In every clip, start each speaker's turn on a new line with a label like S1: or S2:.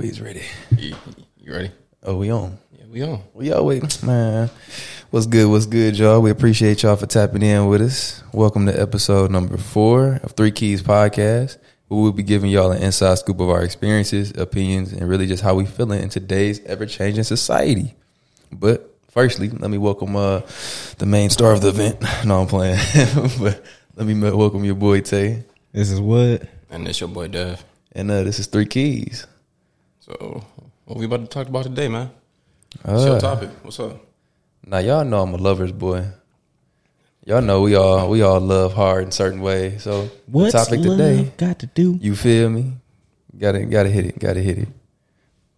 S1: always ready.
S2: You, you ready?
S1: Oh, we on.
S2: Yeah, we on.
S1: We all always man. What's good? What's good, y'all? We appreciate y'all for tapping in with us. Welcome to episode number four of Three Keys Podcast. We will be giving y'all an inside scoop of our experiences, opinions, and really just how we feeling in today's ever changing society. But firstly, let me welcome uh, the main star of the event. No, I'm playing. but let me welcome your boy Tay,
S3: This is what
S2: And this your boy Dev.
S1: and uh, this is Three Keys.
S2: So, what we about to talk about today, man? What's your
S1: Uh,
S2: topic? What's up?
S1: Now y'all know I'm a lover's boy. Y'all know we all we all love hard in certain ways. So
S3: what's
S1: the topic
S3: love
S1: today,
S3: got to do?
S1: you feel me? Gotta gotta hit it, gotta hit it.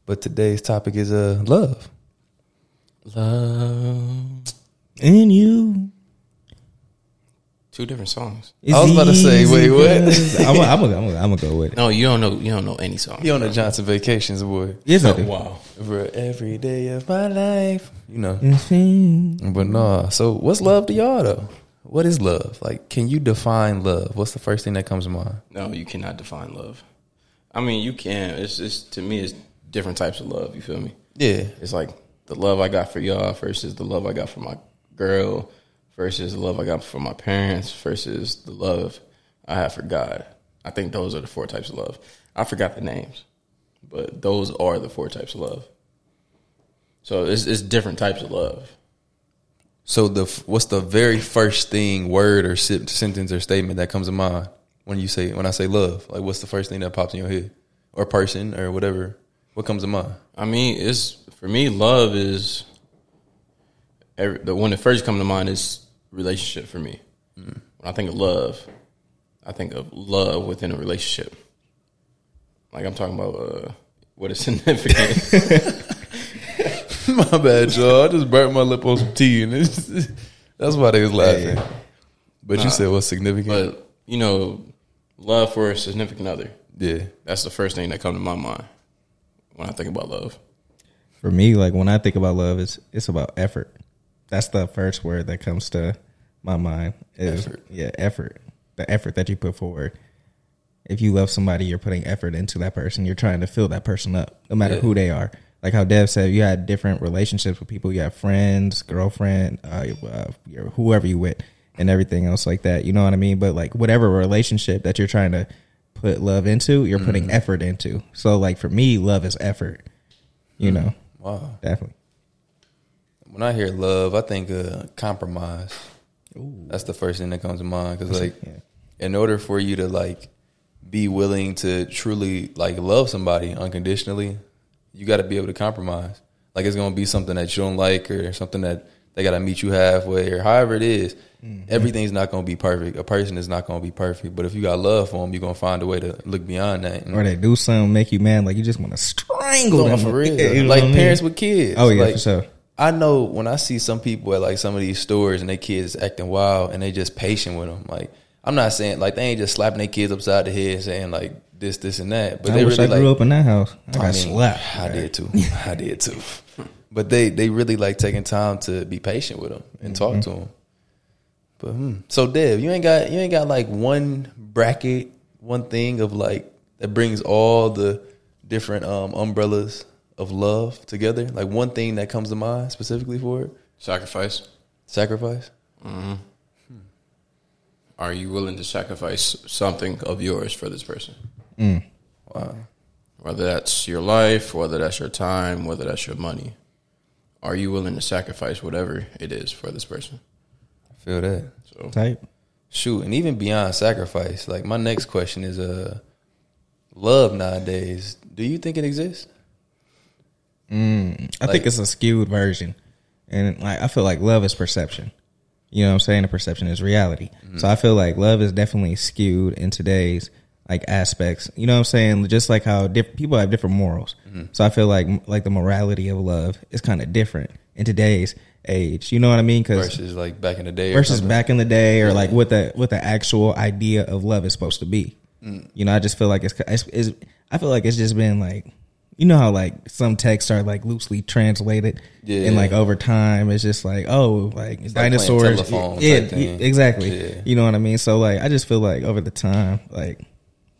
S1: But today's topic is uh love.
S2: Love.
S3: And you.
S2: Two different songs.
S3: It's
S1: I was about to say,
S3: easy
S1: wait, what?
S3: I'm gonna I'm gonna- I'm gonna- go with it.
S2: No, you don't know. You don't know any song.
S1: He on the Johnson vacations, boy.
S3: Yes, I oh, do.
S2: wow.
S1: For every day of my life, you know.
S3: It's fine.
S1: But nah. So what's love to y'all though? What is love? Like, can you define love? What's the first thing that comes to mind?
S2: No, you cannot define love. I mean, you can. It's just to me, it's different types of love. You feel me?
S1: Yeah.
S2: It's like the love I got for y'all versus the love I got for my girl versus the love I got for my parents versus the love I have for God. I think those are the four types of love. I forgot the names, but those are the four types of love. So it's, it's different types of love.
S1: So the what's the very first thing, word or sentence or statement that comes to mind when you say when I say love? Like, what's the first thing that pops in your head, or person, or whatever? What comes to mind?
S2: I mean, it's for me. Love is every, the one that first comes to mind is relationship for me. When I think of love, I think of love within a relationship. Like I'm talking about uh, what is significant.
S1: my bad, y'all. I just burnt my lip on some tea, and it's, that's why they was laughing. But you said what's significant?
S2: but you know, love for a significant other.
S1: yeah,
S2: That's the first thing that comes to my mind when I think about love.
S3: For me, like when I think about love, it's it's about effort. That's the first word that comes to my mind. Is,
S1: Effort.
S3: Yeah, effort. The effort that you put forward. If you love somebody, you're putting effort into that person. You're trying to fill that person up, no matter
S1: Yeah.
S3: who they are. Like how Dev said, you had different relationships with people. You have friends, girlfriend, uh, uh, your- whoever you with, and everything else like that. You know what I mean? But like whatever relationship that you're trying to put love into, you're putting effort into. So like for me, love is effort. You know,
S1: wow.
S3: definitely.
S1: When I hear love, I think uh, compromise. That's the first thing that comes to mind because, like,
S3: Yeah.
S1: in order for you to like be willing to truly like love somebody unconditionally, you got to be able to compromise. Like, it's gonna be something that you don't like or something that they got to meet you halfway or however it is. Everything's not gonna be perfect. A person is not gonna be perfect, but if you got love for them, you're gonna find a way to look beyond that. And
S3: Or they do something make you mad, like you just want to strangle them
S1: for real.
S3: You know
S1: like
S3: I mean?
S1: parents with kids.
S3: Oh yeah,
S1: like,
S3: for sure.
S1: I know when I see some people at like some of these stores and their kids acting wild and they just patient with them. Like I'm not saying like they ain't just slapping their kids upside the head saying like this, this, and that. But
S3: I
S1: they
S3: wish
S1: really
S3: I grew
S1: like.
S3: up in that house. I got
S1: I mean,
S3: slapped.
S1: I did too. I did too. But they they really like taking time to be patient with them and talk to them. But hmm. so Dev, you ain't got you ain't got like one bracket, one thing of like that brings all the different um, umbrellas of love together. Like one thing that comes to mind specifically for it.
S2: Sacrifice.
S1: Sacrifice. Mm-hmm. Hmm.
S2: Are you willing to sacrifice something of yours for this person? Mm.
S1: Wow.
S2: Whether that's your life, whether that's your time, whether that's your money. Are you willing to sacrifice whatever it is for this person?
S1: I feel that.
S2: So
S3: Type.
S1: Shoot, and even beyond sacrifice, like my next question is uh love nowadays. Do you think it exists?
S3: Mm, I
S1: Like-
S3: think it's a skewed version, and like I feel like love is perception. You know what I'm saying? The perception is reality.
S1: Mm-hmm.
S3: So I feel like love is definitely skewed in today's like aspects. You know what I'm saying? Just like how diff- people have different morals.
S1: Mm-hmm.
S3: So I feel like like the morality of love is kind of different in today's age. You know what I mean? Because
S1: Versus like back in the day.
S3: versus
S1: something?
S3: back in the day or like what the what the actual idea of love is supposed to be.
S1: Mm.
S3: You know, I just feel like it's, it's, it's I feel like it's just been like you know how like some texts are like loosely translated
S1: Yeah.
S3: and like over time it's just like oh like
S1: like playing
S3: dinosaurs
S1: telephone
S3: yeah, yeah, exactly
S1: Yeah.
S3: you know what I mean so like I just feel like over the time like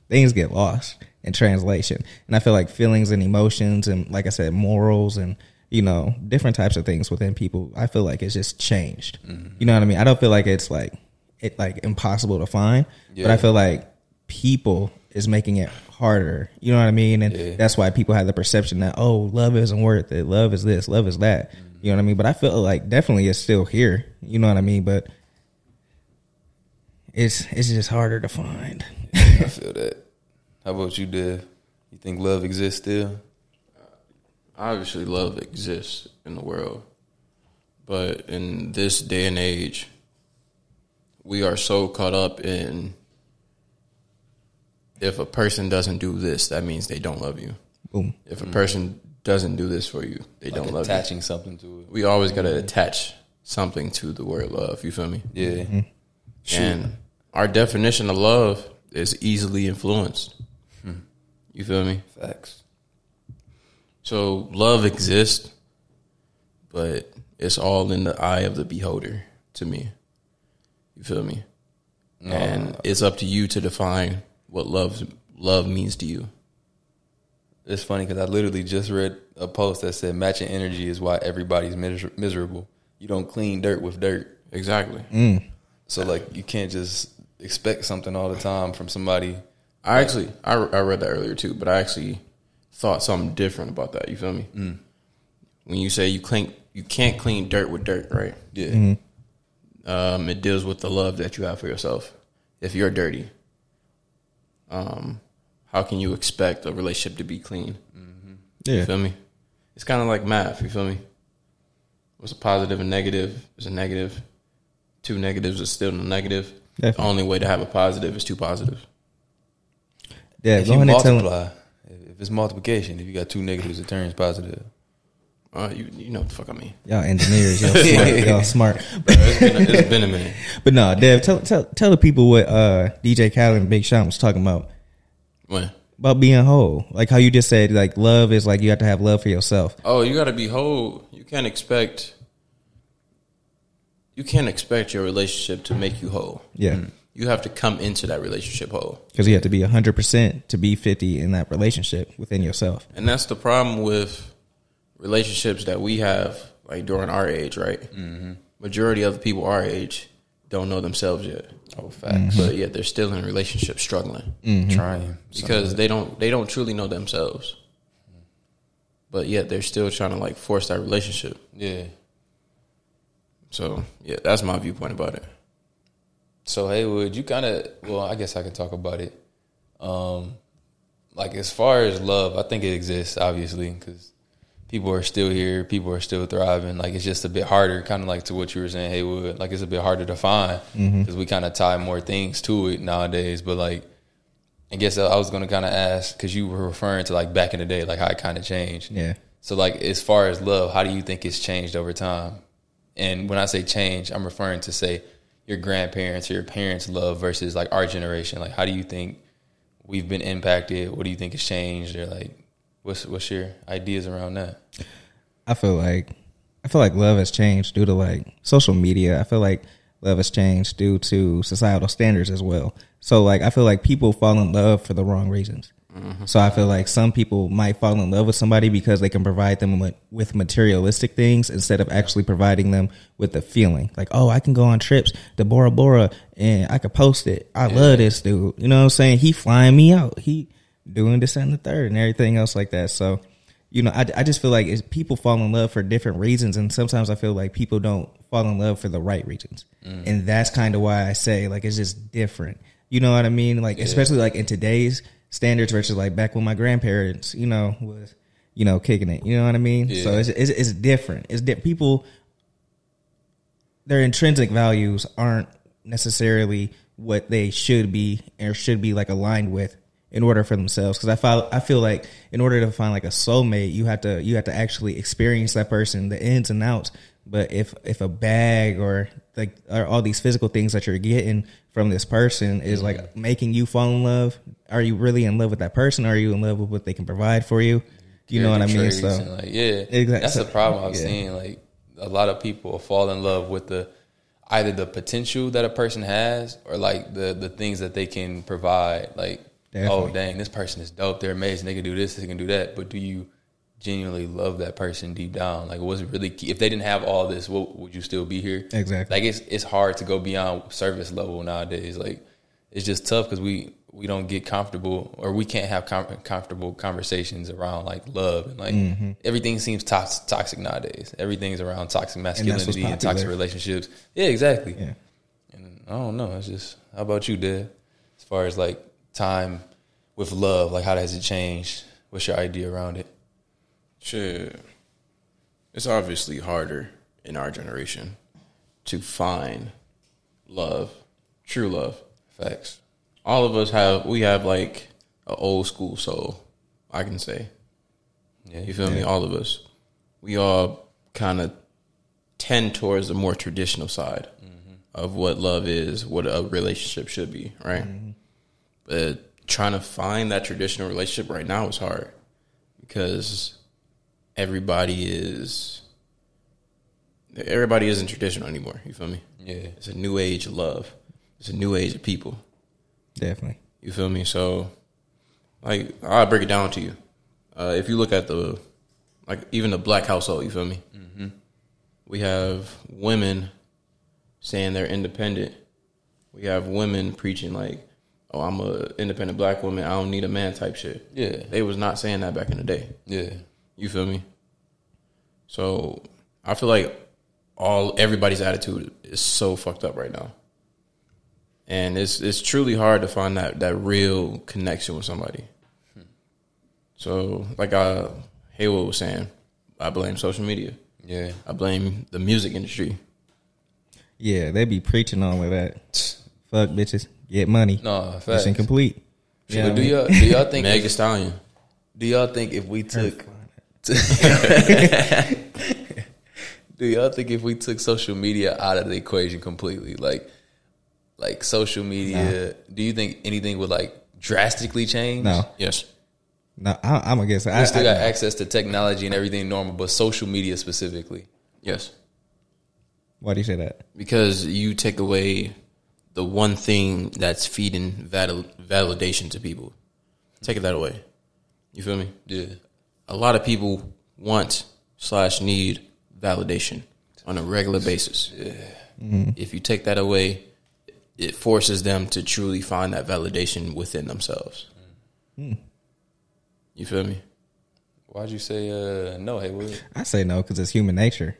S3: things get lost in translation. And I feel like feelings and emotions and like I said, morals and you know different types of things within people. I feel like it's just changed.
S1: Mm-hmm.
S3: You know what I mean? I don't feel like it's like it like impossible to find, but I feel like people is making it harder. You know what I mean? And
S1: Yeah.
S3: that's why people have the perception that oh, love isn't worth it. Love is this. Love is that. You know what I mean? But I feel like definitely it's still here. You know what I mean? But it's it's just harder to find.
S1: I feel that. How about you, Dev? You think love exists still?
S2: obviously love exists in the world but in this day and age we are so caught up in if a person doesn't do this that means they don't love you
S3: Boom.
S2: if a person doesn't do this for you they don't
S1: Like
S2: love you
S1: attaching something to it.
S2: we always got to attach something to the word love you feel me
S1: Yeah. Mm-hmm.
S2: and our definition of love is easily influenced hmm. you feel me
S1: Facts.
S2: So love exists, but it's all in the eye of the beholder to me. You feel me? and it's up to you to define what love love means to you.
S1: It's funny because I literally just read a post that said matching energy is why everybody's miser- miserable. You don't clean dirt with dirt.
S2: Exactly. Mm.
S1: So like you can't just expect something all the time from somebody.
S2: I actually I, I read that earlier too, but I actually thought something different about that. You feel me? Mm. When you say you clean you can't clean dirt with dirt, right?
S1: Yeah. Mm-hmm.
S2: um, it deals with the love that you have for yourself. If you're dirty, um, how can you expect a relationship to be clean? You
S3: Yeah.
S2: feel me? It's kind of like math. You feel me? What's a positive and negative is a negative. Two negatives is still a negative. The only way to have a positive is two positives.
S3: Yeah.
S1: If
S3: Go
S1: you
S3: ahead and tell them.
S1: multiply, if if it's multiplication, if you got two negatives, it turns positive.
S2: Uh, you you know what the fuck I mean.
S3: Y'all engineers, y'all smart. Y'all smart.
S2: Bro, it's been a, it's been a minute.
S3: But no, Dev, tell tell tell the people what uh, DJ Khaled and Big Sean was talking about
S2: When?
S3: about being whole. Like how you just said, like love is like you have to have love for yourself.
S2: Oh, you got to be whole. You can't expect. You can't expect your relationship to make you whole.
S3: Yeah,
S2: You have to come into that relationship whole,
S3: because you have to be hundred percent to be fifty in that relationship within yourself.
S2: and that's the problem with relationships that we have, like during our age, right? Mm-hmm. Majority of the people our age don't know themselves yet,
S1: Oh, facts.
S2: but yet they're still in a relationship struggling
S1: Trying
S2: because they don't they don't truly know themselves. But yet they're still trying to like force that relationship.
S1: yeah.
S2: So yeah, that's my viewpoint about it.
S1: So Haywood, you kind of well, I guess I can talk about it. Um, like as far as love, I think it exists obviously because people are still here, people are still thriving. Like it's just a bit harder, kind of like to what you were saying, Haywood. Like it's a bit harder to find mm-hmm. because we kind of tie more things to it nowadays. But like, I guess I was going to kind of ask because you were referring to like back in the day, like how it kind of changed.
S3: Yeah,
S1: So like as far as love, how do you think it's changed over time? And when I say change, I'm referring to say your grandparents or your parents' love versus like our generation. Like how do you think we've been impacted? What do you think has changed? Or like what's what's your ideas around that?
S3: I feel like I feel like love has changed due to like social media. I feel like love has changed due to societal standards as well. So like I feel like people fall in love for the wrong reasons. Mm-hmm. So I feel like some people might fall in love with somebody because they can provide them with, materialistic things instead of actually providing them with the feeling. Like, oh, I can go on trips to Bora Bora and I could post it. I love this dude. You know what I'm saying? He flying me out. He doing this and the third and everything else like that. So you know, I, I just feel like it's, people fall in love for different reasons, and sometimes I feel like people don't fall in love for the right reasons, mm. and that's kind of why I say like it's just different. You know what I mean? Like especially like in today's standards versus like back when my grandparents, you know, was you know kicking it. You know what I mean? So it's, it's it's different. It's di- people their intrinsic values aren't necessarily what they should be or should be like aligned with in order for themselves because I feel I feel like in order to find like a soulmate you have to you have to actually experience that person the ins and outs but if if a bag or like or all these physical things that you're getting from this person is like mm-hmm. making you fall in love are you really in love with that person are you in love with what they can provide for you you know what I mean so
S1: like, yeah,
S3: Exactly.
S1: that's the problem I've
S3: Yeah.
S1: seen. Like a lot of people fall in love with the either the potential that a person has or like the the things that they can provide. Like
S3: Definitely.
S1: oh dang, this person is dope. They're amazing. They can do this. They can do that. But do you genuinely love that person deep down? Like, was it really? Key? If they didn't have all this, what, would you still be here?
S3: Exactly.
S1: Like, it's it's hard to go beyond service level nowadays. Like, it's just tough because we we don't get comfortable or we can't have com- comfortable conversations around like love and like
S3: Mm-hmm.
S1: everything seems tox- toxic nowadays. Everything's around toxic masculinity and, toxic relationships. Yeah, exactly.
S3: Yeah.
S1: And I don't know. It's just how about you, Dad? As far as like time with love, like how has it changed? What's your idea around it?
S2: Shit. It's obviously harder in our generation to find love, true love.
S1: Facts.
S2: All of us have we have like an old school soul, I can say.
S1: Yeah,
S2: You feel me? All of us. We all kind of tend towards the more traditional side mm-hmm. of what love is, what a relationship should be, right? Mm-hmm. But trying to find that traditional relationship right now is hard because everybody is everybody isn't traditional anymore. You feel me?
S1: Yeah.
S2: It's a new age of love. It's a new age of people.
S3: Definitely.
S2: You feel me? So, like, I'll break it down to you. Uh, if you look at the, like, even the black household, you feel me? Mm-hmm. We have women saying they're independent. We have women preaching like, "Oh, I'm a independent black woman. I don't need a man." Type shit.
S1: Yeah.
S2: They was not saying that back in the day.
S1: Yeah.
S2: You feel me? So I feel like all everybody's attitude is so fucked up right now, and it's it's truly hard to find that that real connection with somebody. So, like uh, Haywood was saying, I blame social media.
S1: Yeah.
S2: I blame the music industry.
S3: Yeah, they be preaching all of that. Fuck bitches, get money.
S1: No, facts.
S3: incomplete. complete.
S1: But
S3: Yeah,
S1: do y'all do y'all think
S2: Meg Thee Stallion.
S1: do y'all think if we took do y'all think if we took social media out of the equation completely, like like social media, do you think anything would like drastically change?
S3: No,
S2: Yes.
S3: no, I, I'm gonna guess. I,
S1: We still
S3: I-
S1: got access to technology and everything normal, but social media specifically.
S2: Yes.
S3: why do you say that?
S2: Because you take away the one thing that's feeding val- validation to people. Take it that away. You feel me?
S1: Yeah.
S2: A lot of people want slash need validation on a regular basis. If you take that away, it forces them to truly find that validation within themselves. You feel me?
S1: Why'd you say uh no, Haywood?
S3: I say no because it's human nature.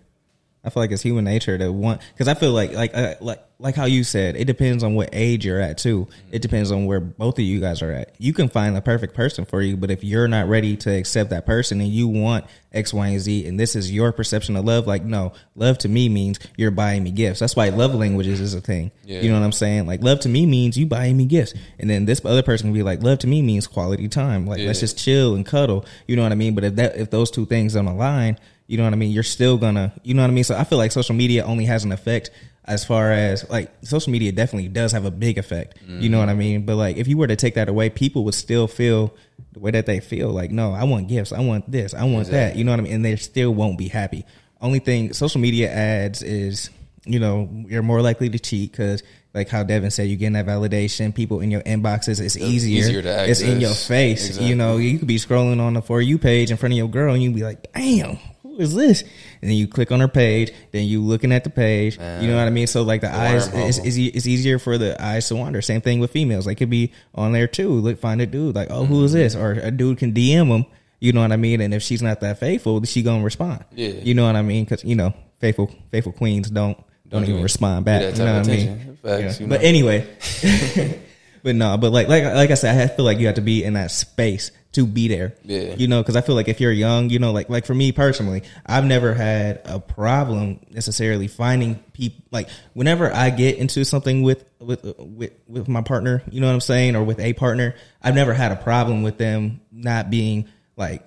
S3: I feel like it's human nature to want because I feel like like uh, like like how you said it depends on what age you're at too. It depends on where both of you guys are at. You can find the perfect person for you, but if you're not ready to accept that person and you want X, Y, and Z, and this is your perception of love, like no, love to me means you're buying me gifts. That's why love languages is a thing.
S1: Yeah.
S3: You know what I'm saying? Like love to me means you buying me gifts, and then this other person can be like, love to me means quality time. Like let's just chill and cuddle. You know what I mean? But if that if those two things don't align, you know what I mean. You're still gonna, you know what I mean. So I feel like social media only has an effect as far as like social media definitely does have a big effect. You know what I mean? But like if you were to take that away, people would still feel the way that they feel. Like no, I want gifts, I want this, I want that. You know what I mean? And they still won't be happy. Only thing social media ads is, you know, you're more likely to cheat because. Like how Devin said, you getting that validation. People in your inboxes, it's easier.
S1: easier to
S3: it's in your face.
S1: Exactly.
S3: You know, you could be scrolling on the for you page in front of your girl, and you'd be like, "Damn, who is this?" And then you click on her page, then you looking at the page. you know what I mean? So like the, eyes, it's, it's, it's easier for the eyes to wander. Same thing with females. They could be on there too. Look, find a dude like, "Oh, who is this?" Mm-hmm. Or a dude can DM them. You know what I mean? And if she's not that faithful, she gonna respond.
S1: Yeah.
S3: You know what I mean? Because you know, faithful faithful queens don't don't,
S1: Don't
S3: even
S1: even
S3: respond back. You know what I mean?
S1: Facts,
S3: Yeah. But
S1: know.
S3: anyway, but no, but like like like I said, I feel like you have to be in that space to be there.
S1: Yeah.
S3: You know, because I feel like if you're young, you know, like like for me personally, I've never had a problem necessarily finding people. Like whenever I get into something with with with with my partner, you know what I'm saying, or with a partner, I've never had a problem with them not being like,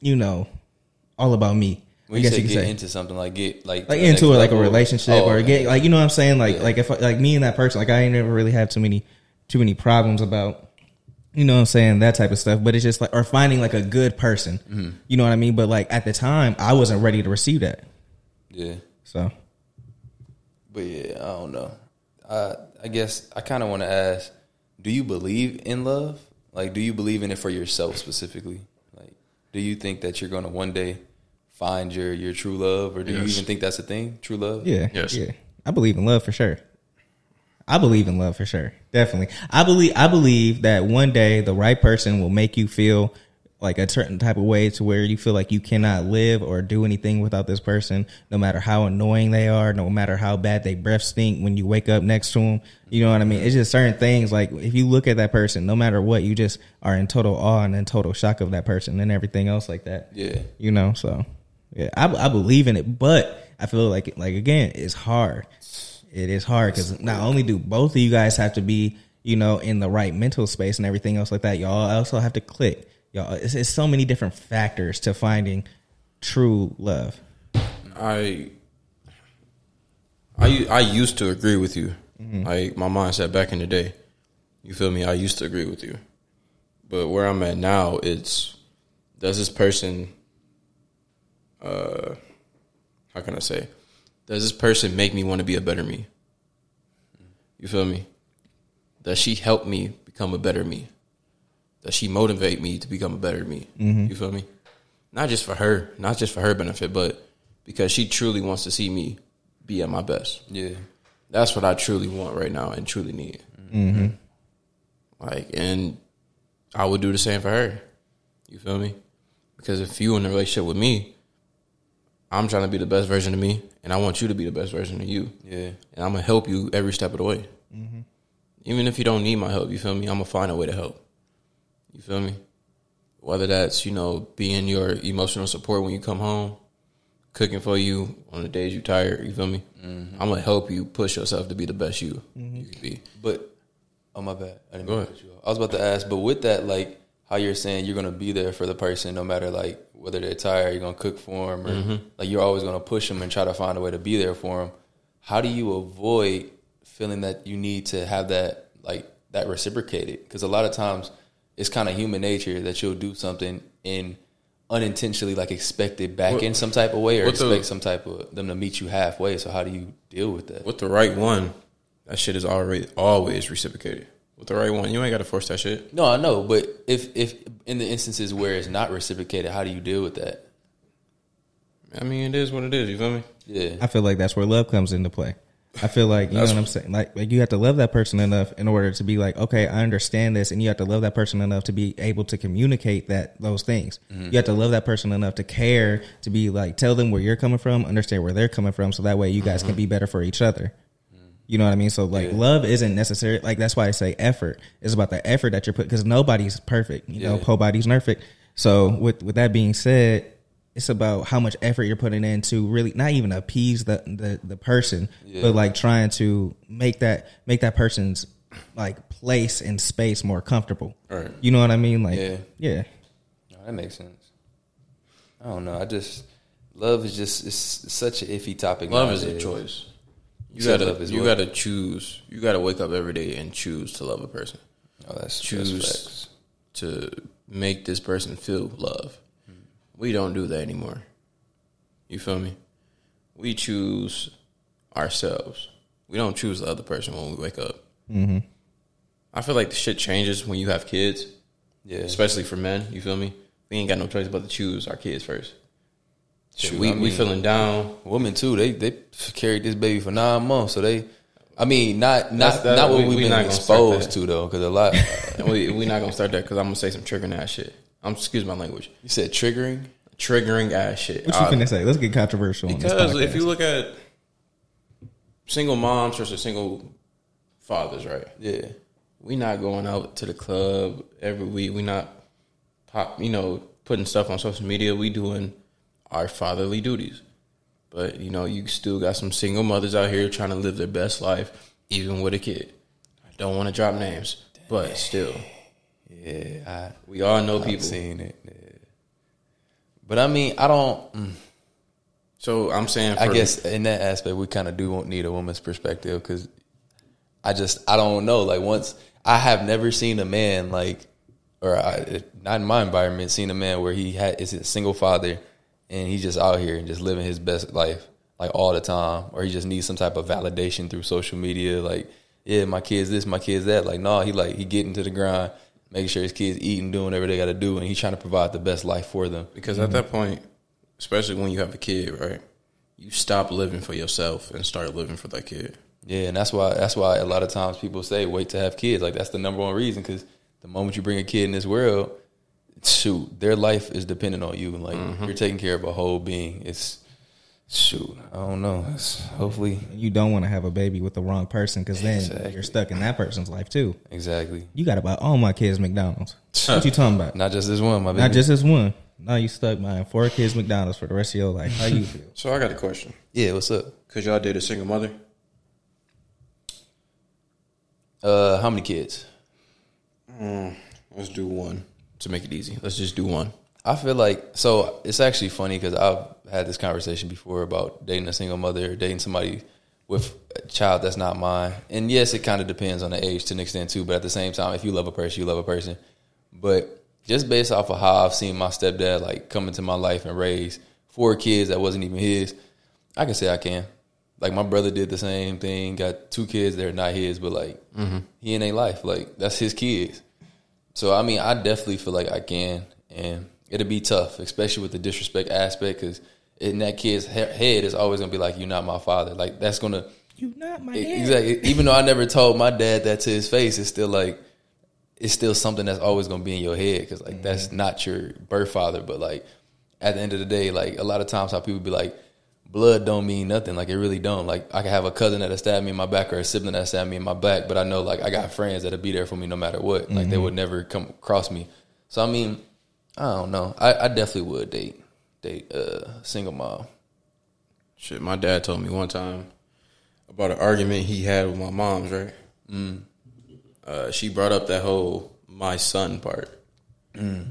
S3: you know, all about me.
S1: When
S3: I
S1: you
S3: guess
S1: say
S3: you
S1: get
S3: say
S1: into something like get like
S3: like into it, like a relationship
S1: Oh,
S3: or get like you know what I'm saying like
S1: Yeah.
S3: like if like me and that person like I ain't never really had too many too many problems about you know what I'm saying that type of stuff but it's just like or finding like a good person
S1: Mm-hmm.
S3: you know what I mean but like at the time I wasn't ready to receive that
S1: yeah.
S3: so
S1: But yeah, I don't know. I I guess I kind of want to ask: Do you believe in love? Like, do you believe in it for yourself specifically? Like, do you think that you're gonna one day find your your true love, or do you even think that's a thing? True love?
S3: Yeah.
S2: Yes.
S3: Yeah. I believe in love for sure. I believe in love for sure. Definitely. I believe I believe that one day the right person will make you feel like a certain type of way to where you feel like you cannot live or do anything without this person, no matter how annoying they are, no matter how bad they breath stink when you wake up next to them. You know what I mean? It's just certain things like if you look at that person, no matter what, you just are in total awe and in total shock of that person and everything else like that
S1: Yeah.
S3: you know so yeah i, I believe in it but i feel like like again it's hard it is hard because not only do both of you guys have to be you know in the right mental space and everything else like that y'all also have to click y'all it's, it's so many different factors to finding true love
S2: I I I used to agree with you. Like my mindset back in the day. You feel me? I used to agree with you. But where I'm at now, it's does this person uh how can I say? Does this person make me want to be a better me? You feel me? Does she help me become a better me? Does she motivate me to become a better me? Mm-hmm. You feel me? Not just for her, not just for her benefit, but because she truly wants to see me be at my best.
S1: Yeah.
S2: That's what I truly want right now and truly need. Mm-hmm. Like, and I would do the same for her. You feel me? Because if you in a relationship with me, I'm trying to be the best version of me, and I want you to be the best version of you.
S1: Yeah.
S2: And I'm gonna help you every step of the way. Mm-hmm. Even if you don't need my help, you feel me? I'm gonna find a way to help. You feel me? Whether that's you know being your emotional support when you come home, cooking for you on the days you're tired. You feel me? Mm-hmm. I'm gonna help you push yourself to be the best you mm-hmm. you can be.
S1: But oh my bad. I didn't
S2: Go
S1: mean to
S2: ahead.
S1: cut you off. I was about to ask, but with that, like how you're saying you're gonna be there for the person, no matter like whether they're tired, you're gonna cook for them, or
S2: Mm-hmm.
S1: like you're always gonna push them and try to find a way to be there for them. How do you avoid feeling that you need to have that like that reciprocated? Because a lot of times it's kind of human nature that you'll do something and unintentionally like expect it back
S2: What-
S1: in some type of way or
S2: what the-
S1: expect some type of them to meet you halfway. So how do you deal with that?
S2: With the right one, that shit is already always reciprocated. With the right one, you ain't gotta force that shit.
S1: No, I know, but if if in the instances where it's not reciprocated, how do you deal with that?
S2: I mean, it is what it is. You feel me?
S1: Yeah,
S3: I feel like that's where love comes into play. I feel like you know what I'm saying. Like, like you have to love that person enough in order to be like, okay, I understand this, and you have to love that person enough to be able to communicate that those things. Mm-hmm. You have to love that person enough to care to be like, tell them where you're coming from, understand where they're coming from, so that way you guys can mm-hmm. be better for each other. You know what I mean? So like,
S1: Yeah.
S3: love isn't necessary. Like that's why I say effort. It's about the effort that you're putting because nobody's perfect. You know,
S1: Yeah.
S3: nobody's perfect. So with with that being said, it's about how much effort you're putting in to really not even appease the the, the person,
S1: Yeah.
S3: but like trying to make that make that person's like place and space more comfortable.
S2: Right.
S3: You know what I mean? Like
S1: Yeah.
S3: yeah.
S1: No, that makes sense. I don't know. I just love is just it's such an iffy topic.
S2: Love is a choice. You gotta you gotta choose. You gotta wake up every day and choose to love a person.
S1: Oh, that's
S2: Choose
S1: That's
S2: to make this person feel love. We don't do that anymore. You feel me? We choose ourselves. We don't choose the other person when we wake up. Mm-hmm. I feel like the shit changes when you have kids,
S1: Yeah,
S2: especially for men. You feel me? We ain't got no choice but to choose our kids first.
S1: Shoot,
S2: we
S1: I
S2: we feeling down.
S1: women too. They they carried this baby for nine months, so they. I mean, not not
S2: that-
S1: not what
S2: we-
S1: we've
S2: we
S1: been
S2: not
S1: exposed to though, because a lot.
S2: we we not gonna start that because I'm gonna say some triggering ass shit. I'm excuse my language.
S1: you said triggering.
S2: Triggering ass shit.
S3: What you
S2: Uh,
S3: finna say? Let's get controversial. on this
S2: Because if you look at single moms versus single fathers, right?
S1: Yeah,
S2: We not going out to the club every week. We not pop, you know, putting stuff on social media. We doing our fatherly duties. But you know, you still got some single mothers out here trying to live their best life, even with a kid. I don't want to drop names, but still,
S1: yeah.
S2: we all know
S1: I, I've
S2: people.
S1: seen it. Yeah. But I mean, I don't. mm,
S2: So I'm saying, for,
S1: I guess in that aspect, we kind of do need a woman's perspective because I just I don't know. Like once I have never seen a man like, or I, not in my environment, seen a man where he had is a single father and he's just out here and just living his best life like all the time, or he just needs some type of validation through social media. Like, yeah, my kids this, my kids that. Like, no, he like he getting to the grind. making sure his kids eating, doing whatever they got to do, and he's trying to provide the best life for them.
S2: Because at that point, especially when you have a kid, right, you stop living for yourself and start living for that kid.
S1: Yeah, and that's why that's why a lot of times people say wait to have kids. Like that's the number one reason because the moment you bring a kid in this world, shoot, their life is dependent on you. Like you're taking care of a whole being. It's shoot, I don't know. It's hopefully
S3: You don't want to have a baby with the wrong person because then
S1: Exactly.
S3: you're stuck in that person's life too.
S1: exactly
S3: You got to buy all my kids McDonald's. What you talking about?
S1: not just this one. My baby.
S3: Not just this one. Now you stuck buying four kids McDonald's for the rest of your life. How you feel?
S2: So I got a question.
S1: yeah. What's up?
S2: Cause y'all date a single mother?
S1: Uh, how many kids?
S2: Let's do one to make it easy. Let's just do one.
S1: I feel like so it's actually funny because I've had this conversation before about dating a single mother, dating somebody with a child that's not mine. And yes, it kind of depends on the age to an extent too. But at the same time, if you love a person, you love a person. But just based off of how I've seen my stepdad like come into my life and raise four kids that wasn't even his, I can say I can. Like my brother did the same thing, got two kids that are not his, but like mm-hmm. he in a life, like that's his kids. So I mean, I definitely feel like I can, and it'll be tough, especially with the disrespect aspect, because in that kid's he- head is always gonna be like, "You're not my father." Like that's gonna
S3: You not my dad.
S1: Exactly. Even though I never told my dad that to his face, it's still like it's still something that's always gonna be in your head because like that's mm-hmm. not your birth father. But like at the end of the day, like a lot of times how people be like, blood don't mean nothing. Like it really don't. Like I can have a cousin that'll stab me in my back or a sibling that stab me in my back, but I know like I got friends that'll be there for me no matter what. Like they would never come across me. So I mean, I don't know. I, I definitely would date date a single mom.
S2: Shit, my dad told me one time about an argument he had with my mom's, right? Mm. Uh, she brought up that whole my son part.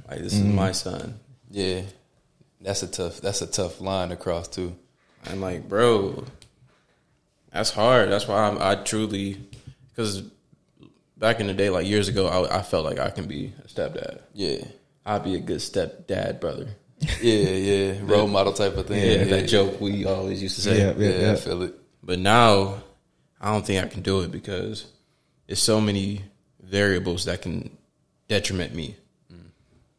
S2: Like this is my son.
S1: Yeah, that's a tough that's a tough line to cross too.
S2: I'm like, bro, that's hard. That's why I'm, I truly, because back in the day, like years ago, I, I felt like I can be a stepdad.
S1: Yeah.
S2: I'd be a good stepdad brother.
S1: Yeah, yeah, role model type of thing.
S2: Yeah,
S1: Yeah,
S2: that joke we always used to say.
S3: Yeah,
S1: Yeah,
S3: yeah.
S1: I feel it.
S2: But now, I don't think I can do it because there's so many variables that can detriment me.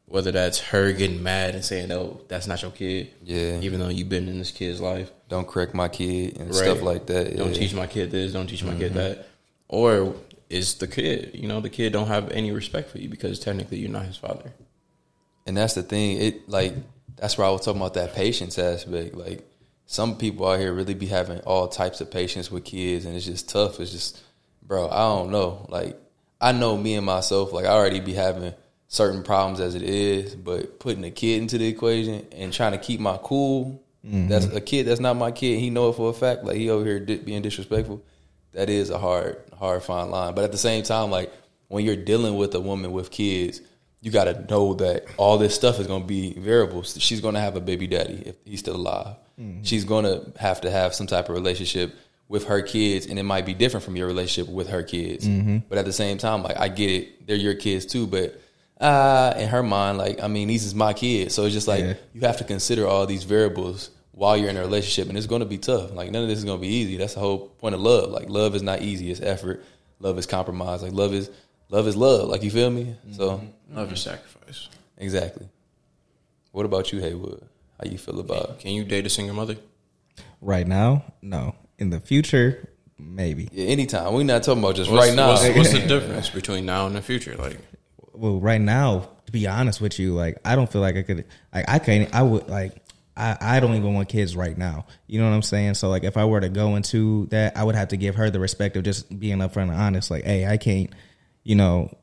S2: Whether that's her getting mad and saying, "Oh, that's not your kid,"
S1: Yeah.
S2: even though you've been in this kid's life,
S1: Don't correct my kid and
S2: Right.
S1: stuff like that.
S2: don't
S1: yeah.
S2: teach my kid this, don't teach my kid mm-hmm. that, or is the kid, you know, the kid don't have any respect for you because technically you're not his father.
S1: And that's the thing. It like that's where I was talking about that patience aspect. Like some people out here really be having all types of patience with kids, and it's just tough. It's just, bro, I don't know. Like I know me and myself. Like I already be having certain problems as it is, but putting a kid into the equation and trying to keep my cool. Mm-hmm. That's a kid that's not my kid. He know it for a fact. Like he over here di- being disrespectful. That is a hard, hard fine line. But at the same time, like when you're dealing with a woman with kids, you got to know that all this stuff is going to be variables. She's going to have a baby daddy if he's still alive. Mm-hmm. She's going to have to have some type of relationship with her kids, and it might be different from your relationship with her kids. Mm-hmm. But at the same time, like I get it, they're your kids too. But uh, in her mind, like I mean, these is my kids, so it's just like
S3: Yeah.
S1: you have to consider all these variables while you're in a relationship, and it's going to be tough. Like none of this is going to be easy. That's the whole point of love. Like love is not easy; it's effort. Love is compromise. Like love is love is love. Like you feel me? So
S2: Love is sacrifice.
S1: exactly. What about you, Haywood? How you feel about?
S2: Can you date a single mother?
S3: Right now, no. In the future, maybe.
S1: Yeah, anytime. We're not talking about just
S2: What's,
S1: right now.
S2: What's, what's the difference between now and the future? Like,
S3: Well, right now, to be honest with you, like I don't feel like I could. Like I can't. I would like. I, I don't even want kids right now. You know what I'm saying? So like, if I were to go into that, I would have to give her the respect of just being upfront and honest. Like, hey, I can't. You know,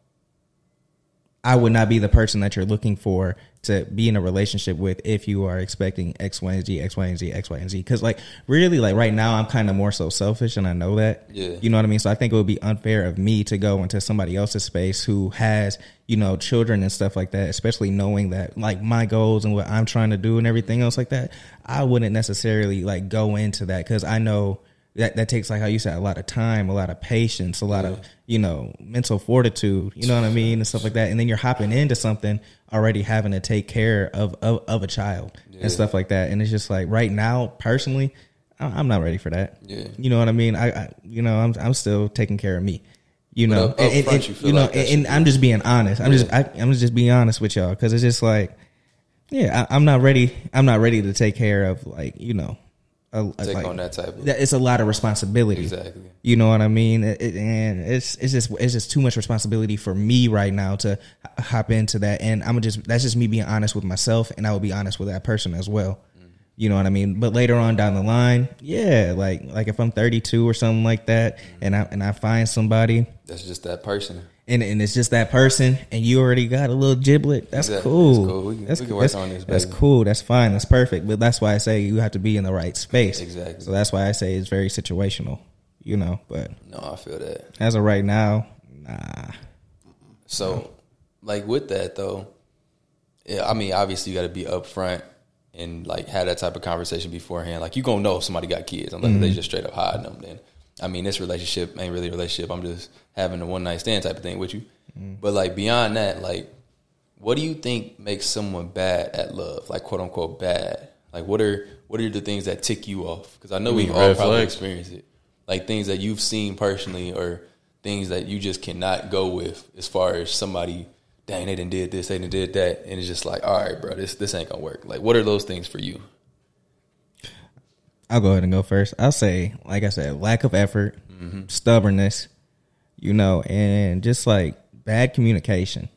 S3: I would not be the person that you're looking for to be in a relationship with if you are expecting X, Y, and Z, X, Y, and Z, X, Y, and Z. Because like really, like right now, I'm kind of more so selfish, and I know that.
S1: Yeah.
S3: You know what I mean? So I think it would be unfair of me to go into somebody else's space who has you know children and stuff like that, especially knowing that like my goals and what I'm trying to do and everything else like that. I wouldn't necessarily like go into that because I know that that takes like how you said a lot of time, a lot of patience, a lot of you know mental fortitude. You know what I mean and stuff like that. And then you're hopping into something already having to take care of of, of a child and stuff like that. And it's just like right now, personally, I- I'm not ready for that.
S1: Yeah.
S3: You know what I mean? I, I you know I'm I'm still taking care of me. You know,
S1: up-
S3: and,
S1: up
S3: and-
S1: you
S3: you know,
S1: like that
S3: and, I'm just being honest. I'm just, I, I'm just being honest with y'all because it's just like, yeah, I, I'm not ready. I'm not ready to take care of like, you know, a,
S1: Take
S3: like,
S1: on that type of
S3: that- It's a lot of responsibility.
S1: exactly.
S3: You know what I mean? It, it- and it's it's just it's just too much responsibility for me right now to hop into that. And I'm just that's just me being honest with myself, and I will be honest with that person as well. Mm. You know what I mean? But later on down the line, yeah, like like if I'm 32 or something like that, mm. and I and I find somebody,
S1: That's just that person.
S3: And and it's just that person, and you already got a little giblet. That's
S1: Exactly.
S3: cool.
S1: That's cool. We can-
S3: that's
S1: we can work
S3: that's-
S1: on this,
S3: That's cool. That's fine. That's perfect. But that's why I say you have to be in the right space.
S1: Exactly.
S3: So that's why I say it's very situational. You know, but
S1: No, I feel that.
S3: as of right now, nah.
S1: So, like with that though, yeah, I mean, obviously you got to be upfront and like have that type of conversation beforehand. Like you gonna know if somebody got kids unless they mm-hmm. just straight up hiding them. Then, I mean, this relationship ain't really a relationship. I'm just having a one night stand type of thing with you. But like beyond that, like, what do you think makes someone bad at love? Like quote unquote bad. Like what are what are the things that tick you off? Because I know we've all probably
S2: flags?
S1: experienced it. Like things that you've seen personally, or things that you just cannot go with as far as somebody. Dang, they done did this, they done did that, and it's just like, all right, bro, this this ain't gonna work. Like, what are those things for you?
S3: I'll go ahead and go first. I'll say, like I said, lack of effort, mm-hmm. stubbornness, you know, and just like bad communication.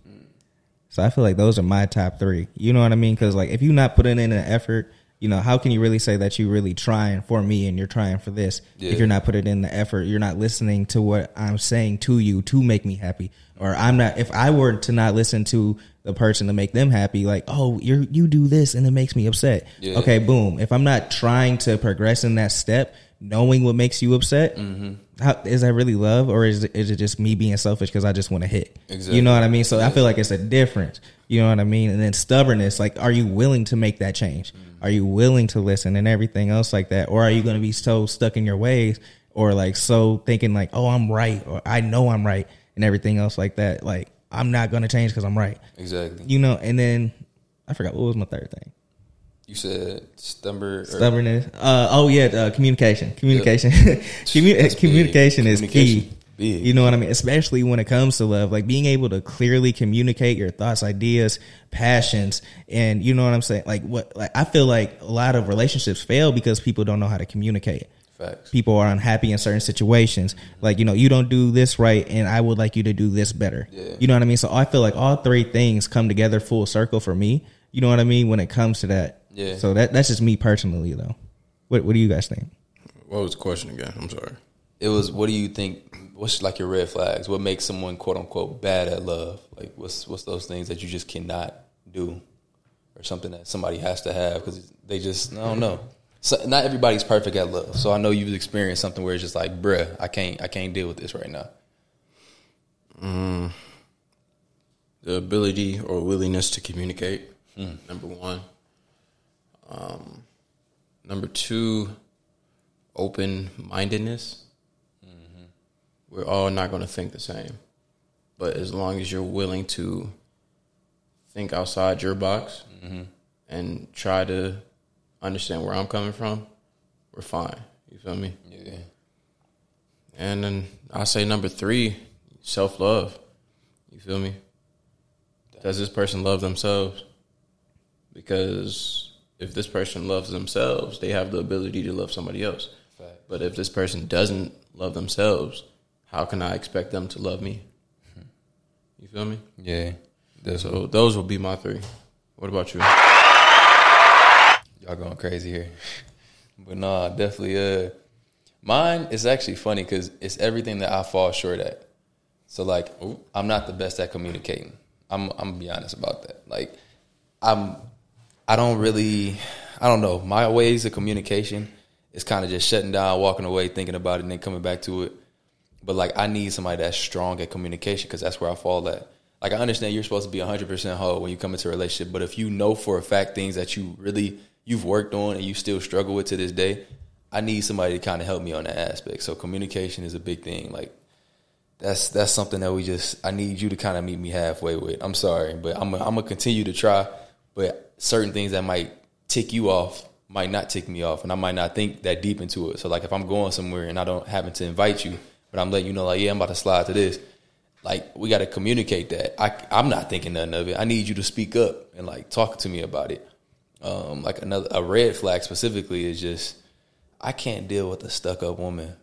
S3: So I feel like those are my top three. You know what I mean? Because like if you're not putting in an effort, you know, how can you really say that you're really trying for me and you're trying for this
S1: Yeah.
S3: if you're not putting in the effort? You're not listening to what I'm saying to you to make me happy, or I'm not. If I were to not listen to the person to make them happy, like, oh, you you do this and it makes me upset.
S1: Yeah.
S3: Okay, boom. If I'm not trying to progress in that step, knowing what makes you upset,
S1: Mm-hmm.
S3: How, is that really love, or is it, is it just me being selfish because I just want to hit?
S1: Exactly.
S3: You know what I mean? So I feel like it's a difference. You know what I mean? And then stubbornness, like, are you willing to make that change? Mm. Are you willing to listen and everything else like that, or are you going to be so stuck in your ways, or like so thinking like, oh, I'm right, or I know I'm right, and everything else like that? Like, I'm not going to change because I'm right.
S1: Exactly.
S3: You know? And then I forgot what was my third thing.
S1: You said stubborn.
S3: Stubbornness. Uh, oh yeah, uh, communication. Communication. Commu-
S1: That's big.
S3: communication is
S1: Communication,
S3: key.
S1: big.
S3: You know what I mean? Especially when it comes to love, like being able to clearly communicate your thoughts, ideas, passions, and you know what I'm saying. Like what? Like I feel like a lot of relationships fail because people don't know how to communicate.
S1: Facts.
S3: People are unhappy in certain situations. Like, you know, you don't do this right and I would like you to do this better.
S1: Yeah.
S3: You know what I mean? So I feel like all three things come together full circle for me. You know what I mean? When it comes to that.
S1: Yeah.
S3: So that that's just me personally though. What what do you guys think?
S2: What was the question again? I'm sorry.
S1: It was. What do you think? What's like your red flags? What makes someone quote unquote bad at love? Like, what's what's those things that you just cannot do, or something that somebody has to have because they just I don't know. So, not everybody's perfect at love. So I know you've experienced something where it's just like, bruh, I can't I can't deal with this right now. Mm.
S2: The ability or willingness to communicate. Mm. Number one. Um, number two, open mindedness. We're all not going to think the same, but as long as you're willing to think outside your box and try to understand where I'm coming from, we're fine. You feel me?
S1: Yeah.
S2: And then I say number three, self love. You feel me? Does this person love themselves? Because if this person loves themselves, they have the ability to love somebody else.
S1: Fact.
S2: But if this person doesn't love themselves, how can I expect them to love me? You feel me?
S1: Yeah. That's
S2: So those will be my three. What about you?
S1: Y'all going crazy here. But nah, definitely uh mine is actually funny because it's everything that I fall short at. So like I'm not the best at communicating. I'm I'm gonna be honest about that. Like I'm I don't really I don't know. My ways of communication is kind of just shutting down, walking away, thinking about it, and then coming back to it. But like I need somebody that's strong at communication because that's where I fall at. Like I understand you're supposed to be 100% whole when you come into a relationship, but if you know for a fact things that you really you've worked on and you still struggle with to this day, I need somebody to kind of help me on that aspect. So communication is a big thing. Like that's that's something that we just I need you to kind of meet me halfway with. I'm sorry, but I'm I'm gonna continue to try. But certain things that might tick you off might not tick me off, and I might not think that deep into it. So like if I'm going somewhere and I don't happen to invite you, but I'm letting you know, like, yeah, I'm about to slide to this. Like, we got to communicate that. I, I'm not thinking nothing of it. I need you to speak up and like talk to me about it. Um, like another a red flag specifically is just I can't deal with a stuck up woman.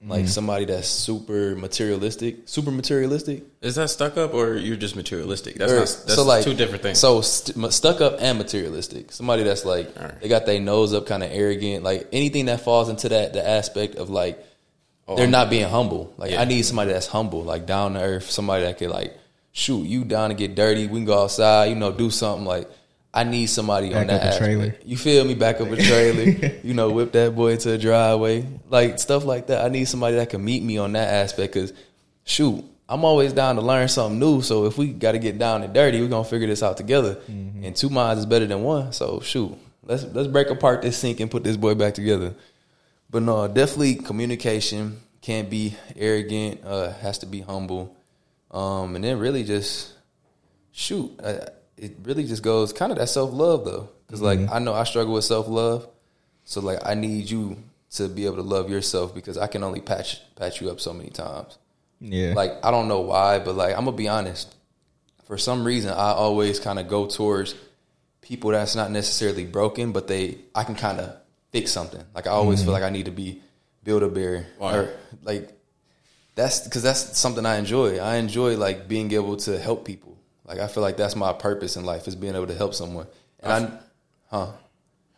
S1: Like mm-hmm. somebody that's super materialistic, super materialistic.
S2: Is that stuck up or you're just materialistic? That's,
S1: Or-
S2: not, that's two different things.
S1: So st- stuck up and materialistic. Somebody that's like
S2: Alright.
S1: they got their nose up, kind of arrogant. Like anything that falls into that the aspect of like
S2: Oh,
S1: they're
S2: I'm-
S1: not being humble. Like
S2: Yeah.
S1: I need somebody that's humble, like down to earth. Somebody that could like shoot you down and get dirty. We can go outside, you know, do something. Like I need somebody on
S3: Back
S1: that
S3: up a trailer.
S1: You feel me? Back up a trailer. you know, whip that boy to a driveway, like stuff like that. I need somebody that can meet me on that aspect because shoot, I'm always down to learn something new. So if we got to get down and dirty, we're gonna figure this out together.
S3: Mm-hmm.
S1: And two minds is better than one. So shoot, let's let's break apart this sink and put this boy back together. But no, definitely communication can't be arrogant. Uh, has to be humble, um, and then really just shoot. It really just goes kind of that self love though, because like mm-hmm. I know I struggle with self love, so like I need you to be able to love yourself because I can only patch patch you up so many times.
S3: Yeah.
S1: Like I don't know why, but like I'm gonna be honest. For some reason, I always kind of go towards people that's not necessarily broken, but they I can kind of fix something. Like I always feel mm-hmm. like I need to be build a bear or like that's because that's something I enjoy. I enjoy like being able to help people. Like I feel like that's my purpose in life is being able to help someone. And I, huh?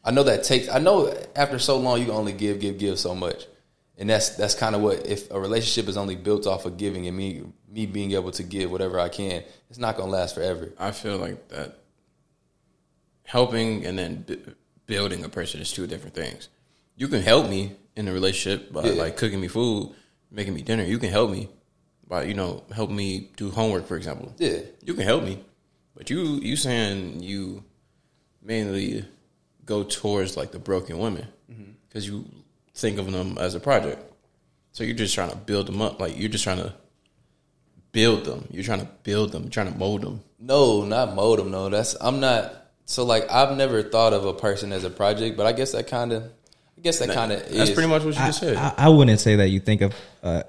S1: I know that takes. I know after so long you can only give, give, give so much, and that's that's kind of what if a relationship is only built off of giving and me me being able to give whatever I can, it's not gonna last forever.
S2: I feel like that helping and then b- building a person is two different things. You can help me in a relationship by
S1: Yeah.
S2: like cooking me food, making me dinner. You can help me by you know help me do homework, for example.
S1: Yeah,
S2: You can help me, but you you saying you mainly go towards like the broken women mm-hmm. because you think of them as a project. So you're just trying to build them up. Like you're just trying to build them. You're trying to build them. trying to mold them.
S1: no, not mold them. No, that's I'm not. So like I've never thought of a person as a project, but I guess that kind of, I guess that kind of is
S2: That's pretty much what you
S3: I,
S2: just said.
S3: I, I wouldn't say that you think of. Uh,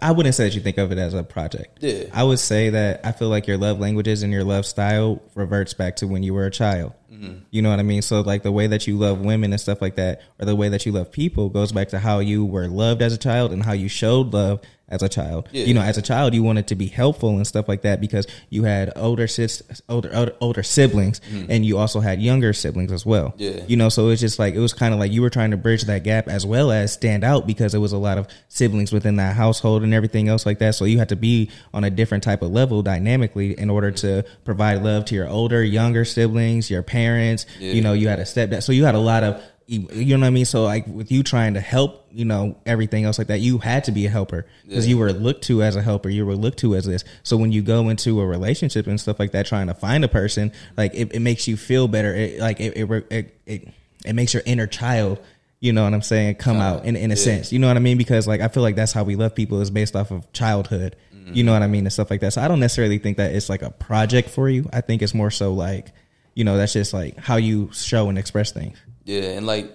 S3: I wouldn't say that you think of it as a project.
S1: Yeah.
S3: I would say that I feel like your love languages and your love style reverts back to when you were a child.
S1: Mm-hmm.
S3: You know what I mean? So like the way that you love women and stuff like that, or the way that you love people, goes back to how you were loved as a child and how you showed love as a child.
S1: Yeah.
S3: You know, as a child, you wanted to be helpful and stuff like that because you had older sis, older older, older siblings, and you also had younger siblings as well.
S1: Mm-hmm. Yeah.
S3: You know, so it's just like it was kind of like you were trying to bridge that gap as well as stand out because there was a lot of siblings within that household and everything else like that. So you had to be on a different type of level dynamically in order to provide love to your older, younger siblings, your parents.
S1: Yeah.
S3: You know, you had a stepdad. So you had a lot of you know what I mean? So like with you trying to help, you know, everything else like that, you had to be a helper because you were looked to as a helper. You were looked to as this. So when you go into a relationship and stuff like that, trying to find a person, like it, it makes you feel better. It, like it, it, it, it, it makes your inner child, you know what I'm saying, come out in, in a
S1: yeah.
S3: sense. You know what I mean? Because like I feel like that's how we love people is based off of childhood. You know what I mean and stuff like that. So I don't necessarily think that it's like a project for you. I think it's more so like, you know, that's just like how you show and express things.
S1: Yeah, and like,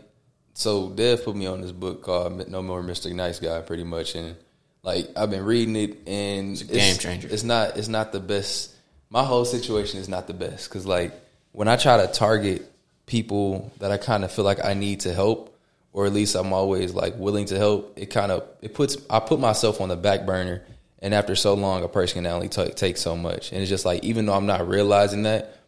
S1: so Dev put me on this book called No More Mr. Nice Guy, pretty much, and like I've been reading it, and it's
S2: a game changer.
S1: It's not, it's not the best. My whole situation is not the best because, like, when I try to target people that I kind of feel like I need to help, or at least I'm always like willing to help, it kind of it puts I put myself on the back burner, and after so long, a person can only ta- take so much, and it's just like even though I'm not realizing that,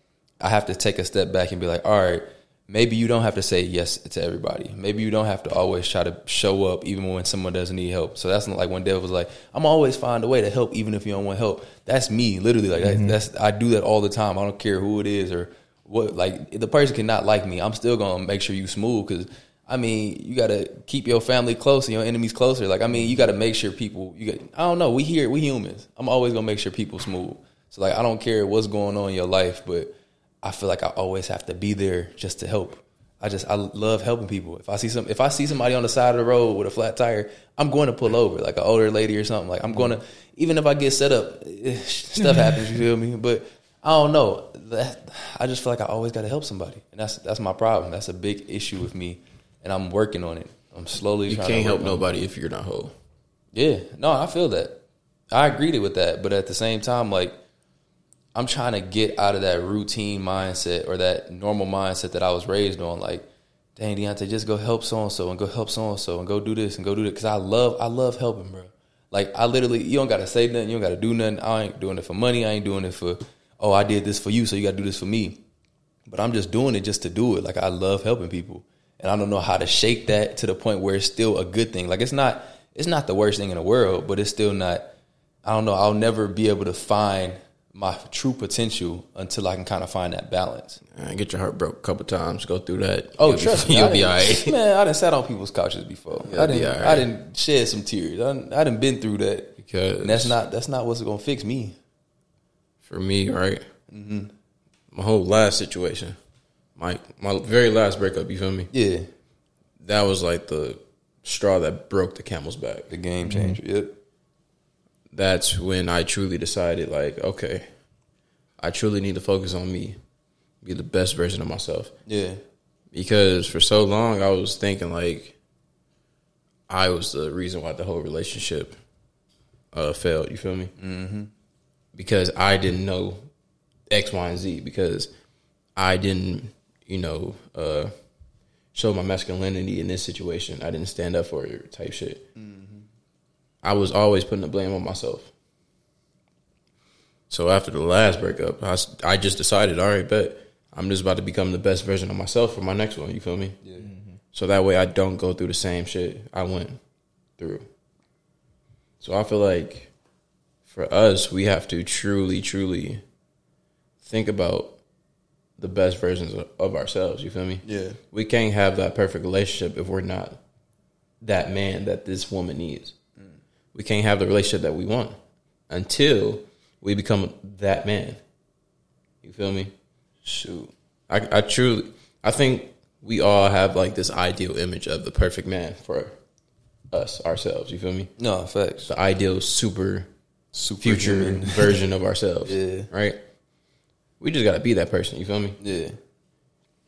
S1: I have to take a step back and be like, all right, maybe you don't have to say yes to everybody. Maybe you don't have to always try to show up even when someone doesn't need help. So that's not like when Dev was like, I'm always find a way to help even if you don't want help. That's me, literally. Like that, mm-hmm. that's I do that all the time. I don't care who it is or what. Like the person cannot like me. I'm still gonna make sure you smooth because. I mean, you gotta keep your family close and your enemies closer. Like, I mean, you gotta make sure people. You got. I don't know. We here. We humans. I'm always gonna make sure people smooth. So like, I don't care what's going on in your life, but I feel like I always have to be there just to help. I just I love helping people. If I see some if I see somebody on the side of the road with a flat tire, I'm going to pull over like an older lady or something. Like I'm going to even if I get set up, eh, stuff happens. You feel me? But I don't know. That I just feel like I always got to help somebody, and that's that's my problem. That's a big issue with me, and I'm working on it. I'm slowly.
S2: You
S1: trying
S2: can't
S1: to
S2: help nobody if you're not whole.
S1: Yeah, no, I feel that. I agreed with that, but at the same time, like I'm trying to get out of that routine mindset or that normal mindset that I was raised on. Like, dang, Deontay, just go help so and so and go help so and so and go do this and go do that. Because I love, I love helping, bro. Like, I literally, you don't got to say nothing, you don't got to do nothing. I ain't doing it for money. I ain't doing it for, oh, I did this for you, so you got to do this for me. But I'm just doing it just to do it. Like, I love helping people, and I don't know how to shake that to the point where it's still a good thing. Like, it's not, it's not the worst thing in the world, but it's still not. I don't know. I'll never be able to find my true potential until I can kind of find that balance.
S2: Man, get your heart broke a couple times. Go through that.
S1: Oh,
S2: you'll
S1: trust
S2: be,
S1: me,
S2: You'll be all right.
S1: Man, I done sat on people's couches before.
S2: You'll
S1: I didn't.
S2: all
S1: I didn't shed some tears. I done, I done been through that.
S2: Because
S1: And that's not that's not what's gonna fix me.
S2: for me, right? Mm-hmm. My whole last situation, my my very last breakup. You feel me?
S1: Yeah,
S2: That was like the straw that broke the camel's back.
S1: the game changer. Mm-hmm. Yep.
S2: That's when I truly decided, like, okay, I truly need to focus on me, be the best version of myself.
S1: Yeah.
S2: because for so long I was thinking like I was the reason why the whole relationship uh, failed. You feel me? Mm-hmm. Because I didn't know X, Y, and Z. Because I didn't, you know, uh, show my masculinity in this situation. I didn't stand up for it, type shit. I was always putting the blame on myself. So after the last breakup, I, I just decided, all right, bet I'm just about to become the best version of myself for my next one. You feel me?
S1: Yeah. Mm-hmm.
S2: So that way I don't go through the same shit I went through. So I feel like for us, we have to truly, truly think about the best versions of, of ourselves. You feel me?
S1: Yeah.
S2: We can't have that perfect relationship if we're not that man that this woman needs. We can't have the relationship that we want until we become that man. You feel me?
S1: Shoot.
S2: I, I truly, I think we all have like this ideal image of the perfect man for us ourselves. You feel me?
S1: No facts.
S2: The ideal super
S1: Super
S2: future version of ourselves.
S1: Yeah.
S2: Right. We just got to be that person. You feel me?
S1: Yeah.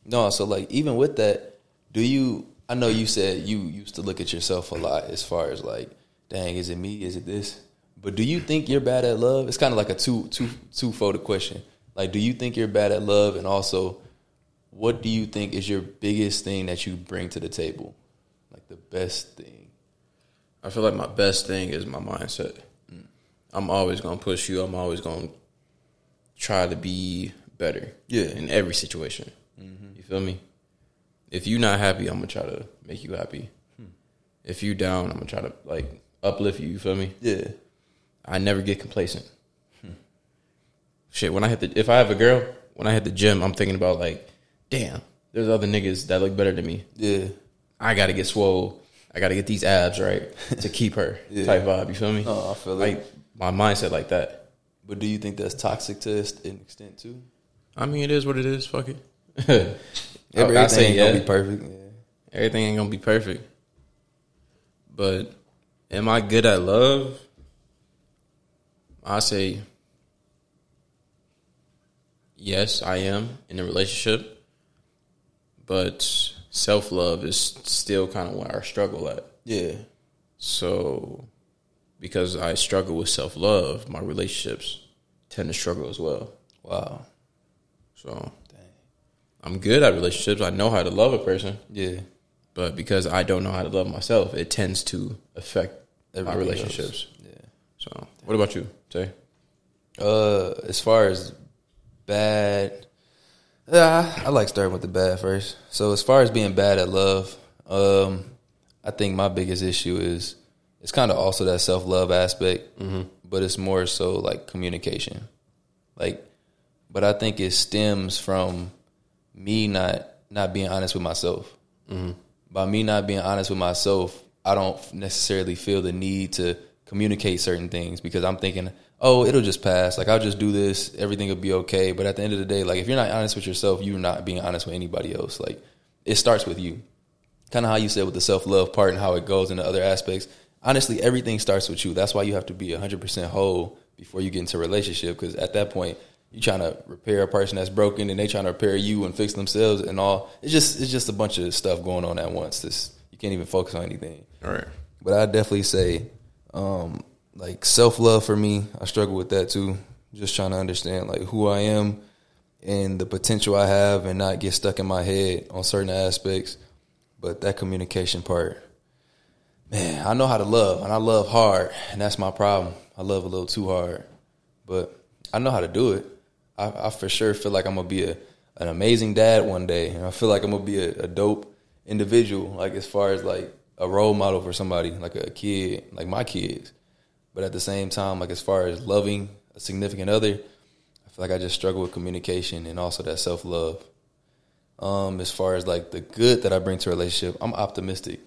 S1: No, so like even with that, do you? I know you said you used to look at yourself a lot as far as like, dang, is it me? Is it this? But do you think you're bad at love? It's kind of like a two two two folded question. Like, do you think you're bad at love, and also, what do you think is your biggest thing that you bring to the table? Like the best thing.
S2: I feel like my best thing is my mindset. Mm. I'm always gonna push you. I'm always gonna try to be better.
S1: Yeah.
S2: In every situation. Mm-hmm. You feel me? If you're not happy, I'm gonna try to make you happy. Hmm. If you down, I'm gonna try to like uplift you. You feel me?
S1: Yeah.
S2: I never get complacent. Shit, when I hit the if I have a girl, when I hit the gym, I'm thinking about like, damn, there's other niggas that look better than me.
S1: Yeah.
S2: I gotta get swole. I gotta get these abs right to keep her
S1: Yeah.
S2: type vibe. You feel me?
S1: No, I feel it.
S2: like my mindset like that.
S1: But do you think that's toxic to an extent too?
S2: I mean, it is what it is. Fuck it.
S1: Everything
S2: I say
S1: ain't
S2: yeah.
S1: gonna be perfect. Yeah.
S2: Everything ain't gonna be perfect. But am I good at love? I say yes, I am in a relationship. But self love is still kind of where I struggle at.
S1: Yeah.
S2: So, because I struggle with self love, my relationships tend to struggle as well.
S1: Wow.
S2: So,
S1: Dang.
S2: I'm good at relationships. I know how to love a person,
S1: Yeah.
S2: but because I don't know how to love myself, it tends to affect my relationships.
S1: Yeah.
S2: So, what about you, Tay?
S1: Uh, as far as bad, yeah, I like starting with the bad first. So as far as being bad at love, um, I think my biggest issue is it's kind of also that self love aspect, but it's more so like communication, like. But I think it stems from me not not being honest with myself. By me not being honest with myself, I don't necessarily feel the need to communicate certain things because I'm thinking, oh, it'll just pass. Like I'll just do this, everything will be okay. But at the end of the day, like if you're not honest with yourself, you're not being honest with anybody else. Like it starts with you. Kind of how you said with the self love part and how it goes into other aspects. Honestly, everything starts with you. That's why you have to be 100% whole before you get into a relationship because at that point, you're trying to repair a person that's broken and they're trying to repair you and fix themselves and all. It's just it's just a bunch of stuff going on at once. This can't even focus on anything.
S2: All right.
S1: But I definitely say Um, like self love for me, I struggle with that too. Just trying to understand like who I am and the potential I have, and not get stuck in my head on certain aspects. But that communication part, man, I know how to love, and I love hard, and that's my problem. I love a little too hard, but I know how to do it. I, I for sure feel like I'm gonna be a an amazing dad one day, and I feel like I'm gonna be a, a dope individual. Like as far as like a role model for somebody, like a kid, like my kids. But at the same time, like as far as loving a significant other, I feel like I just struggle with communication and also that self love. Um, as far as like the good that I bring to a relationship, I'm optimistic.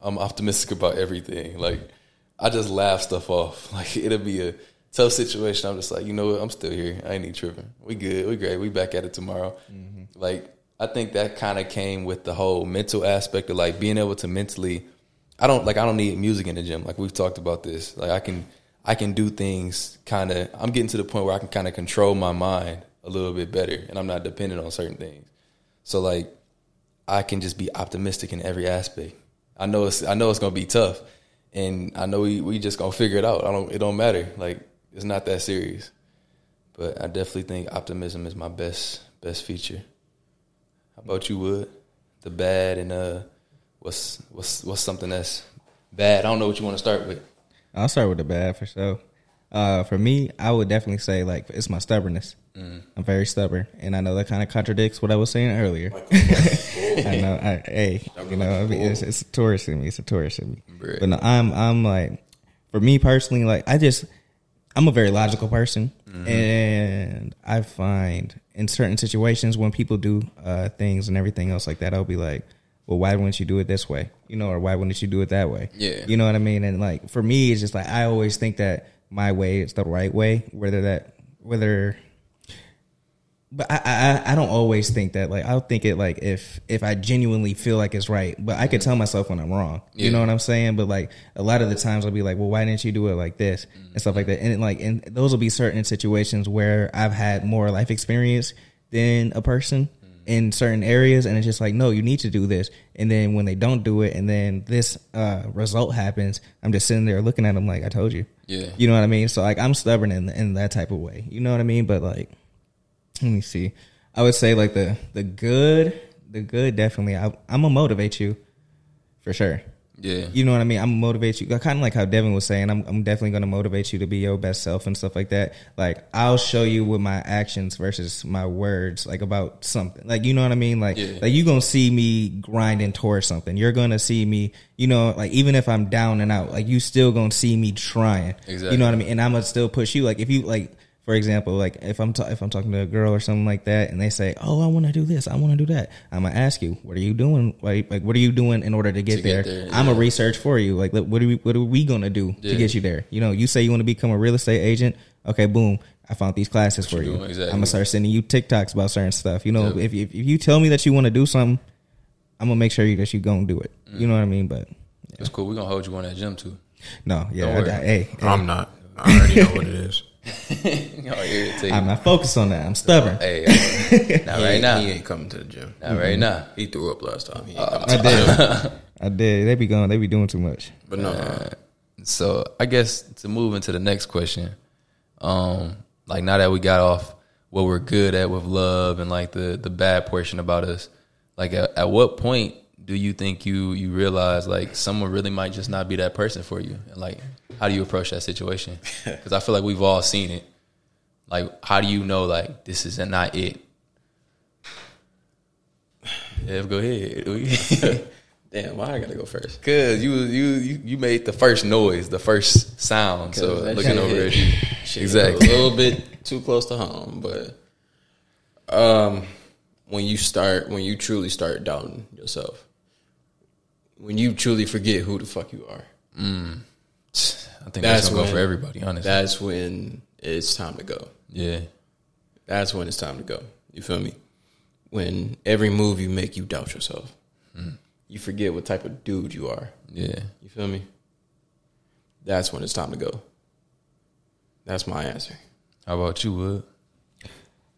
S1: I'm optimistic about everything. Like I just laugh stuff off. Like it'll be a tough situation. I'm just like, you know what? I'm still here. I ain't need tripping. We good. We great. We back at it tomorrow. Mm-hmm. Like I think that kind of came with the whole mental aspect of like being able to mentally. I don't like. I don't need music in the gym. Like we've talked about this. Like I can. I can do things kind of. I'm getting to the point where I can kind of control my mind a little bit better, and I'm not dependent on certain things. So like, I can just be optimistic in every aspect. I know it's. I know it's gonna be tough, and I know we we just gonna figure it out. I don't. It don't matter. Like it's not that serious. But I definitely think optimism is my best best feature. How about you, Wood? The bad and uh, what's what's what's something that's bad? I don't know what you want to start with.
S3: I'll start with the bad for sure. Uh, for me, I would definitely say like it's my stubbornness. Mm. I'm very stubborn, and I know that kind of contradicts what I was saying earlier. I know. I, hey, you know, I mean, it's, it's a Taurus in me. It's a Taurus in me. But no, I'm I'm like, for me personally, like I just I'm a very logical person, mm-hmm. and I find in certain situations when people do uh, things and everything else like that, I'll be like, "Well, why wouldn't you do it this way?" You know, or why wouldn't you do it that way?
S1: Yeah,
S3: you know what I mean. And like for me, it's just like I always think that my way is the right way, whether that whether but I, I I don't always think that. Like I'll think it like if if I genuinely feel like it's right, but I could tell myself when I'm wrong. Yeah. You know what I'm saying? But like a lot of the times I'll be like, well, why didn't you do it like this mm-hmm. and stuff like that? And like and those will be certain situations where I've had more life experience than a person mm-hmm. in certain areas, and it's just like, no, you need to do this. And then when they don't do it, and then this uh, result happens, I'm just sitting there looking at them like, I told you.
S1: Yeah.
S3: You know what I mean? So like I'm stubborn in in that type of way. You know what I mean? But like let me see. I would say like the the good, the good definitely. I, I'm gonna motivate you for sure.
S1: Yeah,
S3: you know what I mean. I'm gonna motivate you. Kind of like how Devin was saying. I'm I'm definitely gonna motivate you to be your best self and stuff like that. Like I'll show you with my actions versus my words, like about something. Like you know what I mean. Like yeah. like you gonna see me grinding towards something. You're gonna see me. You know, like even if I'm down and out, like you still gonna see me trying.
S1: Exactly.
S3: You know what I mean. And I'm gonna still push you. Like if you like for example, like if I'm ta- if I'm talking to a girl or something like that, and they say, "Oh, I want to do this, I want to do that," I'm gonna ask you, "What are you doing? Like, like what are you doing in order to get, to there? there? I'm yeah. a research for you. Like, what are we what are we gonna do yeah. to get you there? You know, you say you want to become a real estate agent. Okay, boom. I found these classes what for you. Exactly. I'm gonna start sending you TikToks about certain stuff. You know, yep. if, if if you tell me that you want to do something, I'm gonna make sure that you gonna do it. Mm. You know what I mean? But
S1: yeah. it's cool. We're gonna hold you on that gym too.
S3: No, yeah, I, I, hey,
S2: hey, I'm not. I already know what it is.
S3: oh, I'm not focused on that. I'm stubborn.
S1: Hey, not right now.
S2: He ain't coming to the gym.
S1: Not mm-hmm. right now.
S2: He threw up last time. Uh,
S3: I did. I did. They be going. They be doing too much.
S2: But no. Uh,
S1: so I guess to move into the next question, um, like now that we got off what we're good at with love and like the the bad portion about us, like at, at what point do you think you you realize like someone really might just not be that person for you and like how do you approach that situation? Because I feel like we've all seen it. Like, how do you know like this is not it? Yeah, go ahead.
S2: Damn, why I gotta go first?
S1: Cause you you you made the first noise, the first sound. So looking over at you,
S2: exactly a little bit too close to home, but um, when you start, when you truly start doubting yourself, when you truly forget who the fuck you are.
S1: Mm. I think that's, that's gonna go for everybody. Honestly,
S2: that's when it's time to go.
S1: Yeah,
S2: that's when it's time to go. You feel me? When every move you make, you doubt yourself. Mm. You forget what type of dude you are.
S1: Yeah,
S2: you feel me? That's when it's time to go. That's my answer.
S1: How about you, Wood?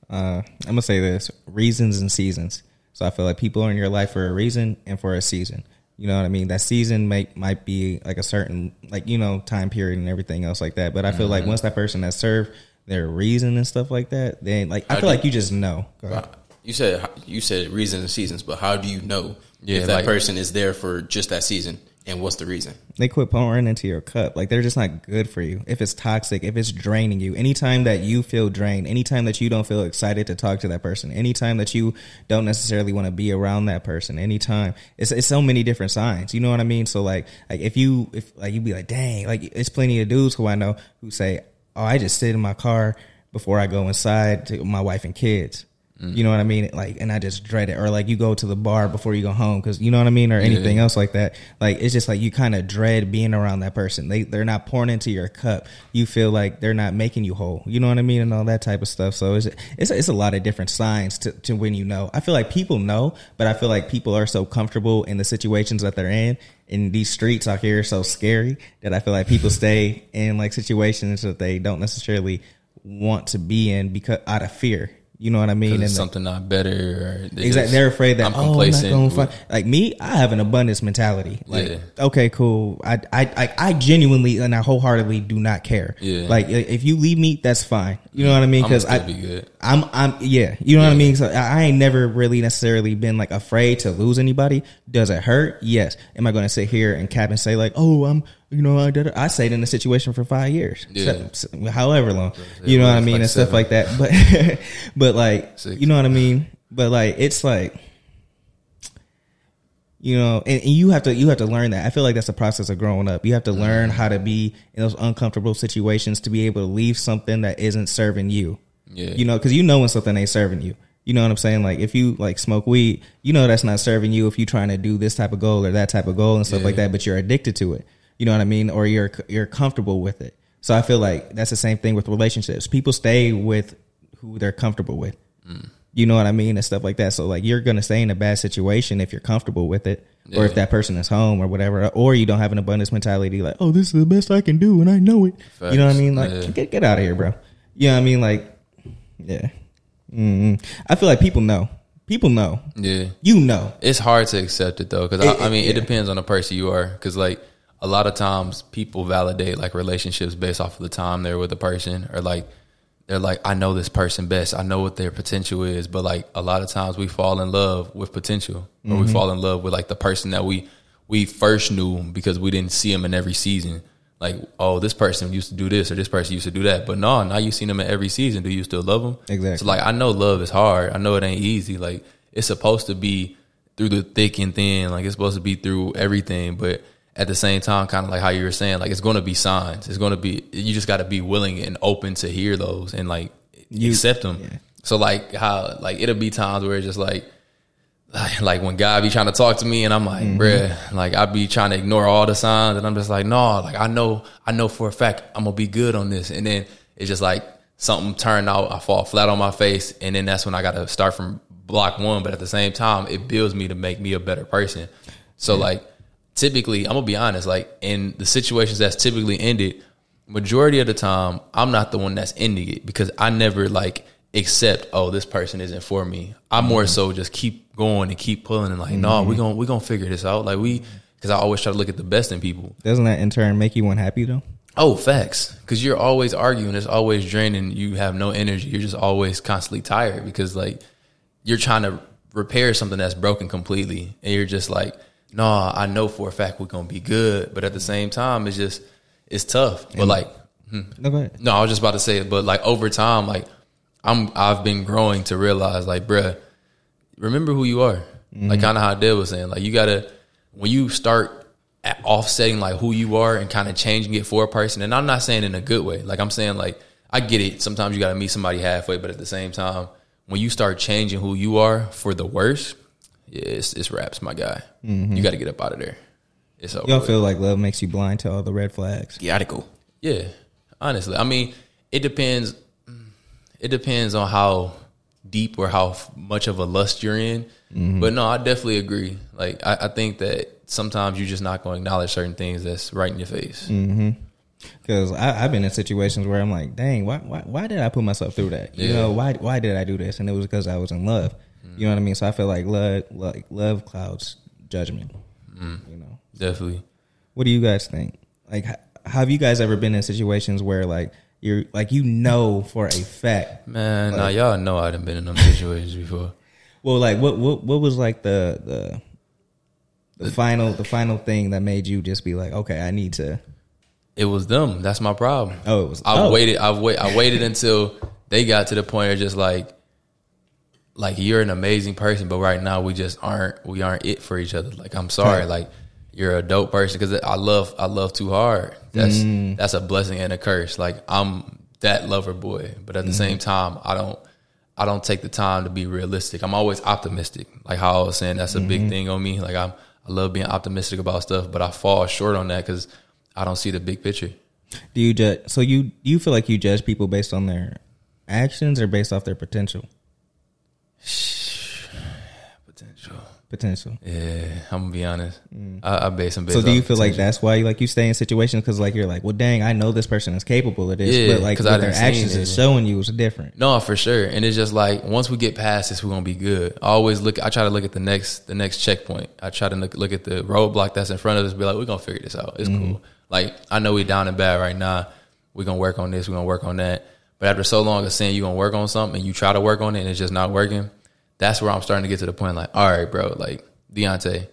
S3: Uh, I'm gonna say this: reasons and seasons. So I feel like people are in your life for a reason and for a season You know what I mean? That season might might be like a certain like you know time period and everything else like that. But I feel like
S2: Mm-hmm.
S3: once that person has served their reason and stuff like that, then like I
S2: How
S3: feel
S2: do-
S3: like you just know.
S2: You said you said reasons and seasons, but how do you know
S1: Yeah,
S2: if that
S1: like-
S2: person is there for just that season and what's the reason?
S3: They quit pouring into your cup. Like they're just not good for you. If it's toxic, if it's draining you, anytime that you feel drained, anytime that you don't feel excited to talk to that person, anytime that you don't necessarily want to be around that person, anytime it's it's so many different signs. You know what I mean? So like like if you if like you be like, dang, like it's plenty of dudes who I know who say, oh, I just sit in my car before I go inside to my wife and kids. Mm. You know what I mean? Like, and I just dread it. Or like you go to the bar before you go home because you know what I mean, or anything else like that. Like it's just like you kind of dread being around that person. They they're not pouring into your cup. You feel like they're not making you whole. You know what I mean, and all that type of stuff. So it's it's it's a lot of different signs to to when you know. I feel like people know, but I feel like people are so comfortable in the situations that they're in. In these streets out here, are so scary that I feel like people stay in like situations that they don't necessarily want to be in because out of fear. You know what I mean? And
S1: it's
S3: the-
S1: something not better. Or they
S3: Exactly.
S1: just-
S3: They're afraid that
S1: I'm
S3: oh, I'm not
S1: complacent.
S3: going find. Like me, I have an abundance mentality. Like,
S1: Yeah.
S3: okay, cool. I, I, I, I genuinely and I wholeheartedly do not care.
S1: Yeah.
S3: Like if you leave me, that's fine. You know what I mean? Because I,
S1: be good.
S3: I'm, I'm, yeah. You know what I mean? So I I ain't never really necessarily been like afraid to lose anybody. Does it hurt? Yes. Am I going to sit here and cap and say like, oh, I'm, you know, I did. it. I stayed in the situation for five years.
S1: Yeah.
S3: So- however long. You know what I mean
S1: like
S3: and stuff like that. But, but like,
S1: Six.
S3: you know what I mean? But like, it's like, you know, and, and you have to you have to learn that. I feel like that's a process of growing up. You have to learn mm-hmm. how to be in those uncomfortable situations to be able to leave something that isn't serving you.
S1: Yeah.
S3: You know, because you know when something ain't serving you. You know what I'm saying? Like if you like smoke weed, you know that's not serving you if you're trying to do this type of goal or that type of goal and stuff
S1: Yeah.
S3: like that, but you're addicted to it. You know what I mean? Or you're you're comfortable with it. So I feel like that's the same thing with relationships. People stay with who they're comfortable with. You know what I mean? And stuff like that. So like you're gonna stay in a bad situation if you're comfortable with it. Or if that person is home or whatever. Or you don't have an abundance mentality like, oh, this is the best I can do and I know it. You know what I mean? Like
S1: Yeah.
S3: get get out of here, bro. You know what I mean? Like yeah. mm I feel like people know. People know.
S1: Yeah.
S3: You know.
S1: It's hard to accept it though, because I, I mean,
S3: yeah.
S1: it depends on the person you are. Because like a lot of times, people validate like relationships based off of the time they're with a person, or like they're like, I know this person best. I know what their potential is. But like a lot of times, we fall in love with potential, or
S3: Mm-hmm.
S1: we fall in love with like the person that we we first knew because we didn't see them in every season. Like, oh, this person used to do this, or this person used to do that. But no, now you've seen them in every season. Do you still love them?
S3: Exactly.
S1: So like, I know love is hard. I know it ain't easy. Like, it's supposed to be through the thick and thin. Like, it's supposed to be through everything. But at the same time, kind of like how you were saying, like, it's going to be signs. It's going to be. You just got to be willing and open to hear those and like
S3: You-
S1: accept them.
S3: yeah.
S1: So like how like it'll be times where it's just like like, when God be trying to talk to me and I'm like,
S3: Mm-hmm.
S1: bruh, like I be trying to ignore all the signs and I'm just like, no, like I know, I know for a fact I'm gonna be good on this. And then it's just like something turned out, I fall flat on my face, and then that's when I gotta start from block one. But at the same time, it builds me to make me a better person. So like typically, I'm gonna be honest, like in the situations that's typically ended, majority of the time, I'm not the one that's ending it because I never like accept, oh, this person isn't for me. I more mm-hmm. so just keep going and keep pulling and like, no, we're mm-hmm. gonna we're gonna figure this out. Like we, because I always try to look at the best in people.
S3: Doesn't that in turn make you unhappy though?
S1: Oh, facts. Because you're always arguing. It's always draining. You have no energy. You're just always constantly tired because like you're trying to repair something that's broken completely, and you're just like, no, I know for a fact we're gonna be good, but at the same time, it's just it's tough. But like, hmm.
S3: No, go ahead.
S1: no, I was just about to say it, but like over time, like I'm I've been growing to realize like, bruh, remember who you are. Like mm-hmm. kind of how Dale was saying, like you gotta when you start at offsetting like who you are and kind of changing it for a person. And I'm not saying in a good way. Like I'm saying like I get it. Sometimes you gotta meet somebody halfway, but at the same time, when you start changing who you are for the worse, yeah, it's, it's raps, my guy. Mm-hmm. You got to get up out of there. It's over.
S3: You don't feel like love makes you blind to all the red flags.
S2: You gotta go.
S1: Yeah, honestly, I mean, it depends. It depends on how deep or how much of a lust you're in. Mm-hmm. But no, I definitely agree. Like, I, I think that sometimes you're just not going to acknowledge certain things that's right in your face. Mm-hmm.
S3: Because I've been in situations where I'm like, dang, why, why, why did I put myself through that? You
S1: Yeah.
S3: know, why, why did I do this? And it was because I was in love. You know what I mean? So I feel like love, like love clouds judgment. Mm. You know,
S1: Definitely.
S3: what do you guys think? Like, have you guys ever been in situations where like you're like you know for a fact?
S1: Man, now y'all know I done been in them situations before.
S3: Well, like what what what was like the the the final the final thing that made you just be like, okay, I need to.
S1: It was them. That's my problem.
S3: Oh, it was.
S1: I
S3: oh.
S1: waited. I wait. I waited until they got to the point of just like, like you're an amazing person, but right now we just aren't. We aren't it for each other. Like I'm sorry. Like you're a dope person because I love. I love too hard. That's
S3: Mm.
S1: that's a blessing and a curse. Like I'm that lover boy, but at the same
S3: Mm-hmm.
S1: time, I don't. I don't take the time to be realistic. I'm always optimistic. Like how I was saying, that's a big
S3: Mm-hmm.
S1: thing on me. Like I'm. I love being optimistic about stuff, but I fall short on that because I don't see the big picture.
S3: Do you judge? So you do you feel like you judge people based on their actions or based off their potential?
S1: Potential.
S3: Potential.
S1: Yeah, I'm gonna be honest. I, I base
S3: Mm. So do you feel like that's why you like you stay in situations because like you're like, well, dang, I know this person is capable of this,
S1: Yeah,
S3: but like what their actions is showing you is different.
S1: No, for sure. And it's just like once we get past this, we're gonna be good. I always look. I try to look at the next the next checkpoint. I try to look, look at the roadblock that's in front of us. Be like, we're gonna figure this out. It's
S3: Mm-hmm.
S1: cool. Like I know we're down and bad right now. We're gonna work on this. We're gonna work on that. But after so long of saying you're gonna work on something and you try to work on it and it's just not working, that's where I'm starting to get to the point. Like, all right, bro. Like Deontay,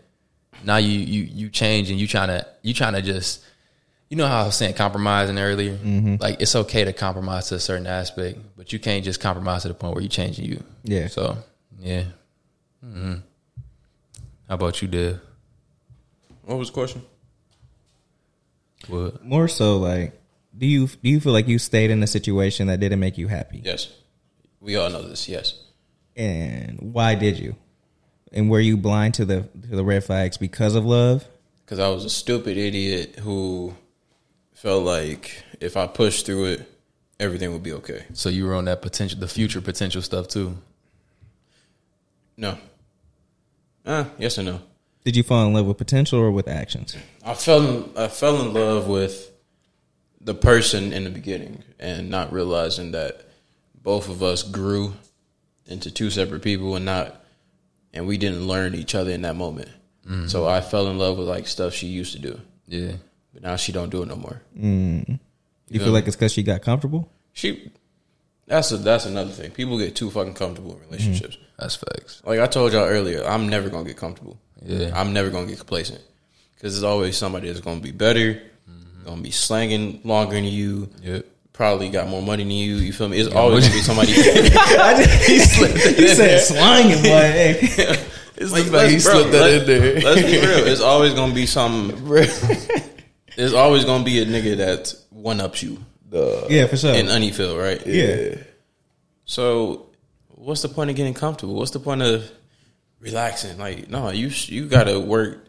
S1: now you you you change and you trying to you trying to just you know how I was saying compromising earlier.
S3: Mm-hmm.
S1: Like it's okay to compromise to a certain aspect, but you can't just compromise to the point where you're changing you.
S3: Yeah.
S1: So yeah. Mm-hmm. How about you, Dev?
S2: What was the question?
S1: What?
S3: More so, like, do you do you feel like you stayed in a situation that didn't make you happy,
S2: Yes, we all know this. Yes,
S3: and why did you? And were you blind to the to the red flags because of love?
S2: because I was a stupid idiot who felt like if I pushed through it, everything would be okay.
S1: So you were on that potential, the future potential stuff too.
S2: No. Uh, yes or no.
S3: Did you fall in love with potential or with actions?
S2: I fell in, I fell in love with the person in the beginning and not realizing that both of us grew into two separate people and not and we didn't learn each other in that moment. Mm-hmm. So I fell in love with like stuff she used to do,
S1: Yeah.
S2: but now she don't do it no more. Mm-hmm.
S3: You
S2: Yeah.
S3: feel like it's because she got comfortable?
S2: She that's a, that's another thing. People get too fucking comfortable in mm-hmm. relationships.
S1: That's facts.
S2: Like I told y'all earlier, I'm never gonna get comfortable.
S1: Yeah.
S2: I'm never gonna get complacent because there's always somebody that's gonna be better, gonna be slanging longer than you.
S1: Yep.
S2: Probably got more money than you. You feel me? It's always gonna be somebody.
S3: he said slanging, boy. Hey.
S1: It's
S2: Like,
S1: fact he
S2: let's- bro,
S1: slipped that
S2: let-
S1: in there.
S2: Let's be real. It's always gonna be some. There's always gonna be a nigga that one ups you
S3: Yeah, for sure.
S2: in any field, right?
S3: yeah.
S2: So, what's the point of getting comfortable? What's the point of relaxing? Like, no, you you got to work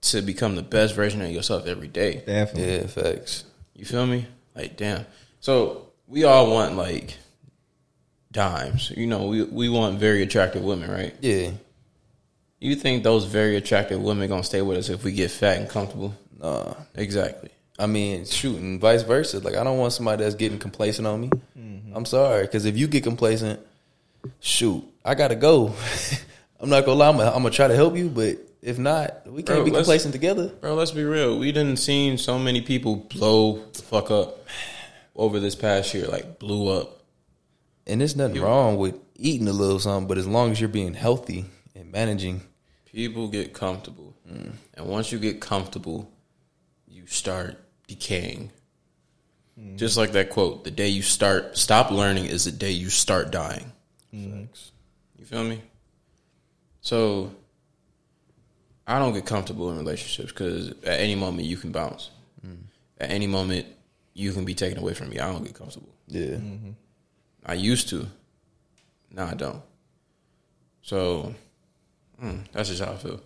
S2: to become the best version of yourself every day.
S3: Definitely.
S1: Yeah, facts.
S2: You feel me? Like, damn. So we all want like dimes. You know, we we want very attractive women, right?
S1: Yeah.
S2: You think those very attractive women gonna stay with us if we get fat and comfortable?
S1: Nah.
S2: Exactly.
S1: I mean, shooting vice versa. Like I don't want somebody that's getting complacent on me. Mm-hmm. I'm sorry, because if you get complacent, shoot, I gotta go. I'm not gonna lie. I'm gonna, I'm gonna try to help you, but if not, we can't
S2: Bro,
S1: be complacent together.
S2: Bro, let's be real. We didn't seen so many people blow the fuck up over this past year. Like blew up.
S1: And there's nothing wrong with eating a little something, but as long as you're being healthy and managing,
S2: People get comfortable, and once you get comfortable, you start decaying. Mm. Just like that quote: "The day you start stop learning is the day you start dying." Thanks. You feel me? So I don't get comfortable in relationships because at any moment you can bounce. At any moment you can be taken away from me. I don't get comfortable.
S1: yeah.
S2: I used to. Now I don't. So mm, that's just how I feel.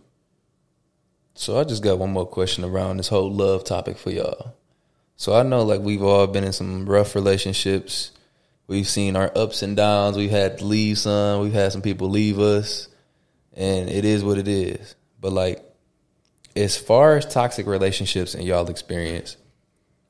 S1: So I just got one more question around this whole love topic for y'all. So I know like we've all been in some rough relationships. We've seen our ups and downs. We've had to leave some. We've had some people leave us. And it is what it is. But like as far as toxic relationships and y'all experience,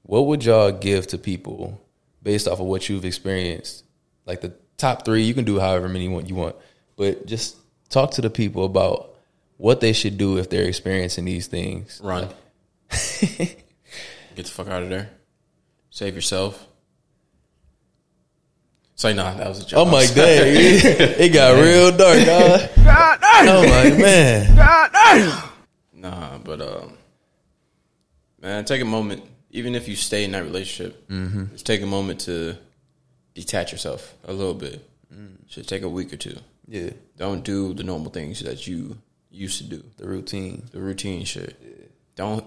S1: what would y'all give to people based off of what you've experienced? Like the top three, you can do however many you want you want. But just talk to the people about what they should do if they're experiencing these things.
S2: Run. Get the fuck out of there. Save yourself. Say nah, that was a joke.
S1: Oh my god, it, it got real dark, dog. Oh my man.
S2: God, Nah, but um, man, take a moment. Even if you stay in that relationship, mm-hmm. just take a moment to detach yourself a little bit. Mm. Should take a week or two.
S1: Yeah,
S2: Don't do the normal things that you used to do.
S1: the routine.
S2: The routine shit. Don't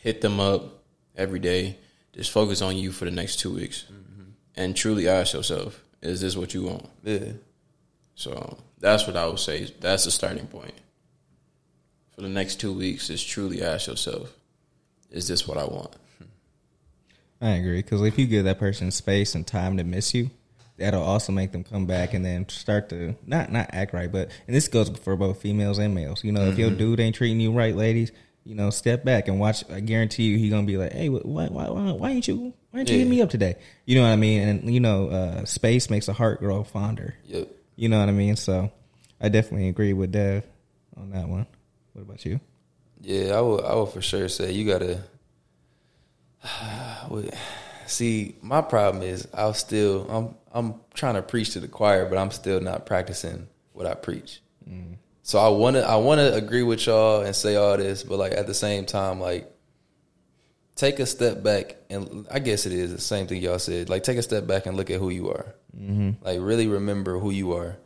S2: hit them up every day. Just focus on you for the next two weeks, mm. And truly ask yourself: Is this what you want?
S1: Yeah,
S2: So that's what I would say. That's the starting point. For the next two weeks, is truly ask yourself, is this what I want?
S3: I agree because if you give that person space and time to miss you, that'll also make them come back and then start to not not act right. But and this goes for both females and males. You know, if your mm-hmm. dude ain't treating you right, ladies, you know, step back and watch. I guarantee you, he gonna be like, "Hey, wh- why why why, why ain't you why ain't you
S1: Yeah.
S3: hit me up today?" You know what I mean? And you know, uh, space makes a heart grow fonder.
S1: yep.
S3: You know what I mean? So I definitely agree with Dev on that one. What about you?
S1: Yeah, I would. I would for sure say you gotta. See, my problem is I'll still. I'm. I'm trying to preach to the choir, but I'm still not practicing what I preach. So I want to. I want to agree with y'all and say all this, but like at the same time, like take a step back and I guess it is the same thing y'all said. Like take a step back and look at who you are. Mm-hmm. Like really remember who you are.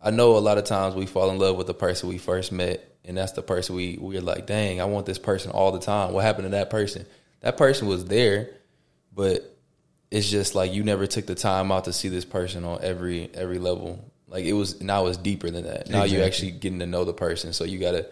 S1: I know a lot of times we fall in love with the person we first met, and that's the person we we're like, dang, I want this person all the time. What happened to that person? That person was there, but it's just like you never took the time out to see this person on every every level. Like it was now it's deeper than that. Now you're actually getting to know the person, so you gotta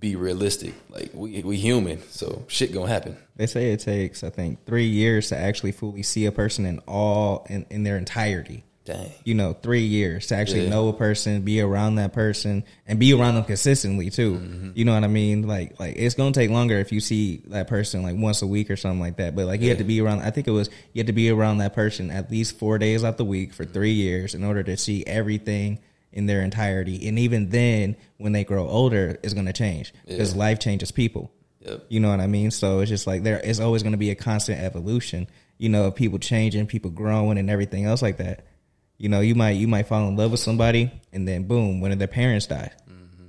S1: be realistic. Like we we human, so shit gonna happen.
S3: They say it takes, I think, three years to actually fully see a person in all in, in their entirety.
S1: Dang.
S3: You know, three years to actually
S1: Yeah.
S3: know a person, be around that person, and be around them consistently too.
S1: Mm-hmm.
S3: You know what I mean? Like, like it's gonna take longer if you see that person like once a week or something like that. But like, you have to be around. I think it was you have to be around that person at least four days out the week for three years in order to see everything in their entirety. And even then, when they grow older, it's gonna change because
S1: Yeah.
S3: life changes people.
S1: Yep.
S3: You know what I mean? So it's just like there is always going to be a constant evolution. You know, of people changing, people growing, and everything else like that. You know, you might you might fall in love with somebody, and then boom, one of their parents died.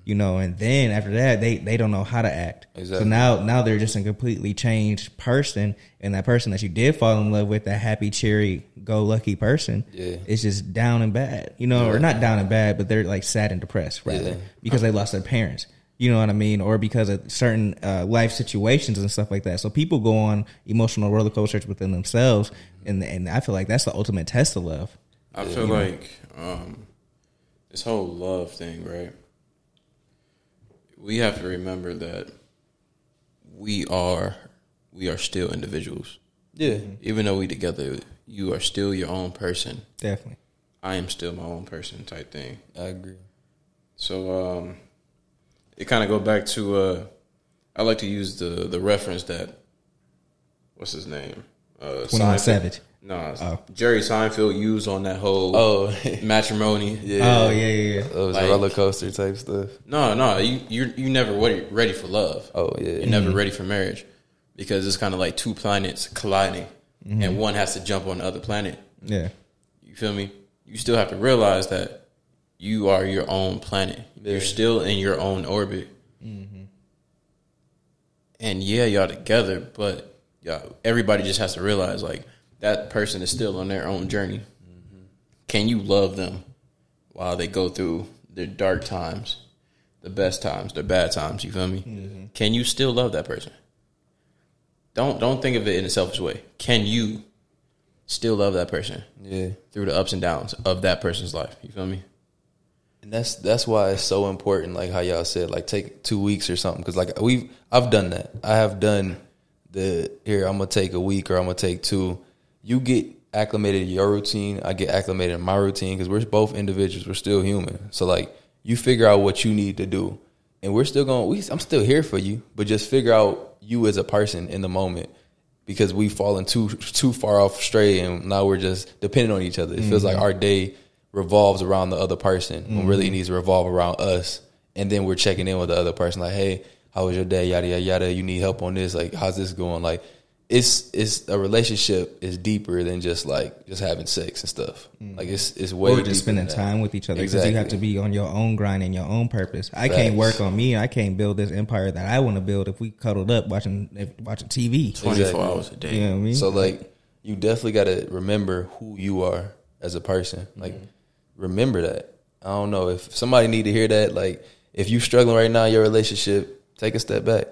S3: You know, and then after that, they they don't know how to act. So now now they're just a completely changed person, and that person that you did fall in love with, that happy, cheery, go lucky person,
S1: Yeah.
S3: is just down and bad. You know, or not down and bad, but they're like sad and depressed rather
S1: Yeah.
S3: because they lost their parents. You know what I mean? Or because of certain uh, life situations and stuff like that. So people go on emotional roller coasters within themselves, and and I feel like that's the ultimate test of love.
S2: I feel like um, this whole love thing, right? We have to remember that we are we are still individuals.
S1: Yeah.
S2: Even though we together, you are still your own person.
S3: Definitely.
S2: I am still my own person, type thing.
S1: I agree.
S2: So um, it kind of go back to uh, I like to use the the reference that what's his name uh,
S3: 21 Savage.
S2: No,
S3: Oh.
S2: Jerry Seinfeld used on that whole
S1: Oh,
S2: matrimony.
S1: yeah.
S3: Oh yeah, yeah, yeah.
S1: It was
S2: Like-
S1: a roller coaster type stuff.
S2: No, no, you you you never ready ready for love.
S1: Oh yeah.
S2: You're never mm-hmm. ready for marriage because it's kind of like two planets colliding, mm-hmm. and one has to jump on the other planet.
S3: Yeah.
S2: You feel me? You still have to realize that you are your own planet.
S1: Yeah.
S2: You're still in your own orbit. Mm-hmm. And yeah, y'all together, but y'all, everybody just has to realize like that person is still on their own journey. Can you love them while they go through their dark times, the best times, their bad times? You feel me? Mm-hmm. Can you still love that person? Don't don't think of it in a selfish way. Can you still love that person?
S1: Yeah.
S2: through the ups and downs of that person's life. You feel me?
S1: And that's that's why it's so important, like how y'all said, like take two weeks or something. Because like we've, I've done that. I have done the here. I'm gonna take a week or I'm gonna take two. You get acclimated to your routine. I get acclimated in my routine because we're both individuals. We're still human. So like you figure out what you need to do, and we're still going. We, I'm still here for you, but just figure out you as a person in the moment. Because we've fallen too too far off stray, and now we're just depending on each other. It feels like mm-hmm. our day revolves around the other person when really it needs to revolve around us and then we're checking in with the other person, like, hey, how was your day? Yada yada yada. You need help on this? Like, how's this going? Like, it's it's a relationship is deeper than just like just having sex and stuff. Mm-hmm. Like, it's it's way
S3: or just spending time with each other because you have to be on your own grind and your own purpose. I can't work on me. I can't build this empire that I want to build if we cuddled up watching if, watching TV.
S2: Twenty four
S1: Exactly.
S2: hours a day.
S3: You know what I mean?
S1: So like you definitely got to remember who you are as a person. Mm-hmm. Like remember that. I don't know if somebody need to hear that. Like if you struggling right now in your relationship, take a step back.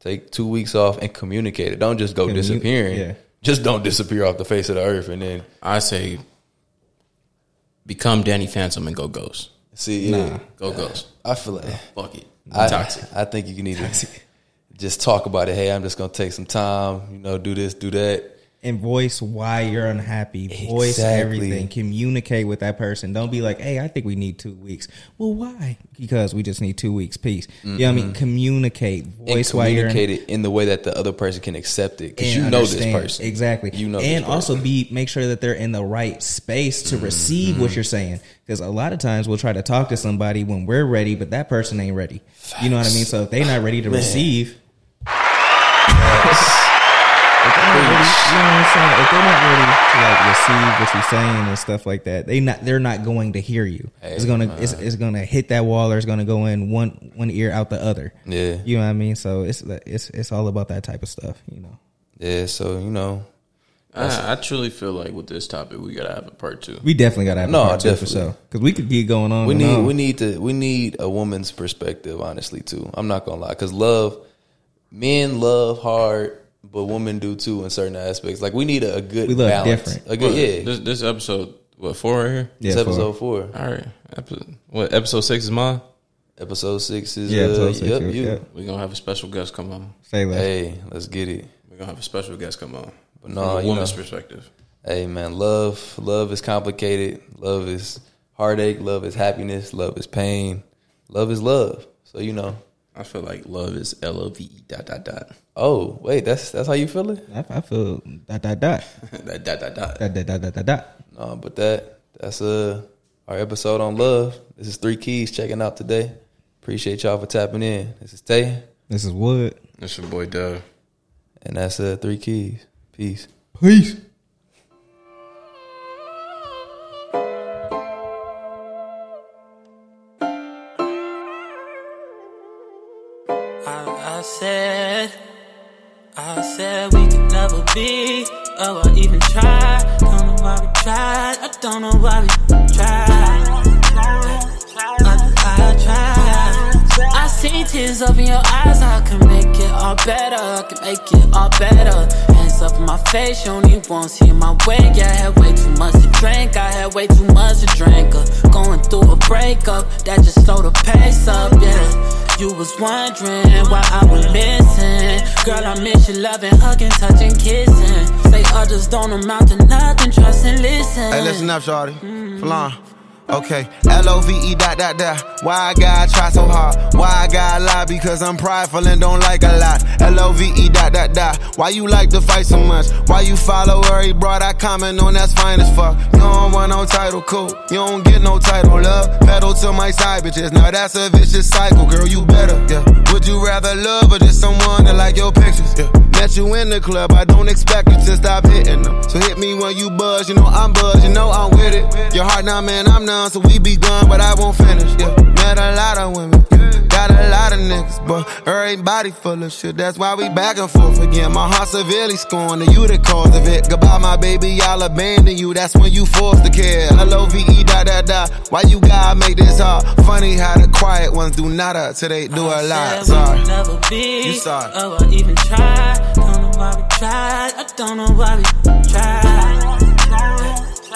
S1: Take two weeks off and communicate it. Don't just go
S3: Commu-
S1: disappearing.
S3: yeah.
S1: Just don't disappear off the face of the earth and then
S2: I say, become Danny Phantom and go ghost.
S1: see. Yeah,
S3: Nah.
S2: Go ghost.
S1: I feel like
S2: Fuck it.
S1: I,
S2: Toxic.
S1: I think you need to just talk about it. Hey, I'm just gonna take some time. You know, do this, do that.
S3: And voice why you're unhappy. Voice
S1: Exactly.
S3: everything. Communicate with that person. Don't be like, "Hey, I think we need two weeks." Well, why? Because we just need two weeks. Peace. You know what I mean? Communicate.
S1: And
S3: Voice why you're
S1: communicate it in the way that the other person can accept it because
S3: and
S1: you know this person
S3: exactly.
S1: You know,
S3: and also be make sure that they're in the right space to
S1: Mm-hmm.
S3: receive what you're saying. Because a lot of times we'll try to talk to somebody when we're ready, but that person ain't ready. You know what I mean? So if they're not ready to receive. If they're not ready, you know what I'm saying? If they're not ready to like receive what you're saying and stuff like that, they not they're not going to hear you. it's gonna it's, it's gonna hit that wall or it's gonna go in one one ear out the other.
S1: Yeah.
S3: you know what I mean. So it's it's it's all about that type of stuff. You know.
S1: Yeah, so you know,
S2: I, I truly feel like with this topic, we gotta have a part two.
S3: We definitely gotta have
S1: No,
S3: a part two for
S1: definitely.
S3: sure because we could keep going on.
S1: we
S3: and
S1: need
S3: on.
S1: we need to we need a woman's perspective, honestly, too. I'm not gonna lie, because love, men love hard, but women do too in certain aspects. Like we need a, a good
S3: We love
S1: balance.
S3: different.
S1: A good, yeah.
S2: This this episode what four right here?
S3: Yeah,
S1: it's episode four.
S2: All right. Episode, what episode six is mine?
S1: Episode six is
S3: Yeah,
S1: uh,
S3: episode six,
S1: yep,
S3: yeah,
S1: you.
S3: yeah.
S2: We're gonna have a special guest come on.
S3: say less.
S1: Hey, let's get it.
S2: We're gonna have a special guest come on.
S1: But
S2: From
S1: no,
S2: a
S1: you
S2: woman's
S1: know.
S2: perspective.
S1: Hey man, love love is complicated. Love is heartache. Love is happiness. Love is pain. Love is love. So you know.
S2: I feel like love is L O V E dot dot dot.
S1: Oh wait, that's that's how you feel it.
S3: I, I feel dot dot dot
S2: that dot dot dot.
S3: dot dot dot dot dot. dot.
S1: No, but that that's uh our episode on love. This is three keys checking out today. Appreciate y'all for tapping in. This is Tay,
S3: This is Wood.
S2: That's your boy Dove.
S1: and that's uh three keys. Peace.
S3: Peace.
S4: Be. Oh, I even tried. Don't know why we tried. I don't know why we tried. I, I tried. I see tears up in your eyes. I can make it all better. I can make it all better. Hands up in my face. You only won't see my way. Yeah, I had way too much to drink. I had way too much to drink. Uh, going through a breakup that just slowed the pace up. Yeah. You was wondering why I was missing. Girl, I miss you loving, hugging, touching, kissing. Say others don't amount to nothing, trust and listen.
S5: Hey, listen up, shorty. Mm. Flan. Okay, L O V E dot dot dot. Why I gotta try so hard? Why I gotta lie? Because I'm prideful and don't like a lot. L O V E dot dot dot. Why you like to fight so much? Why you follow where he brought? I comment on that's fine as fuck. You don't want no title, cool. You don't get no title, love. Pedal to my side bitches. Now that's a vicious cycle, girl. You better, yeah. Would you rather love or just someone that like your pictures? Yeah. Met you in the club, I don't expect you to stop hitting them. So hit me when you buzz, you know I'm buzz, you know I'm with it. Your heart now, man, I'm numb, so we be gone, but I won't finish. Yeah, met a lot of women, got a lot of niggas, but everybody full of shit. That's why we back and forth again. My heart severely scorned, and you the cause of it. Goodbye, my baby, I'll abandon you. That's when you forced to care. L O V E dot dot dot. Why you gotta make this hard? Funny how the quiet ones do nada till they do a lot. Sorry.
S4: never be.
S5: You sorry.
S4: Oh, I even tried. Know why we tried. I don't know why we tried.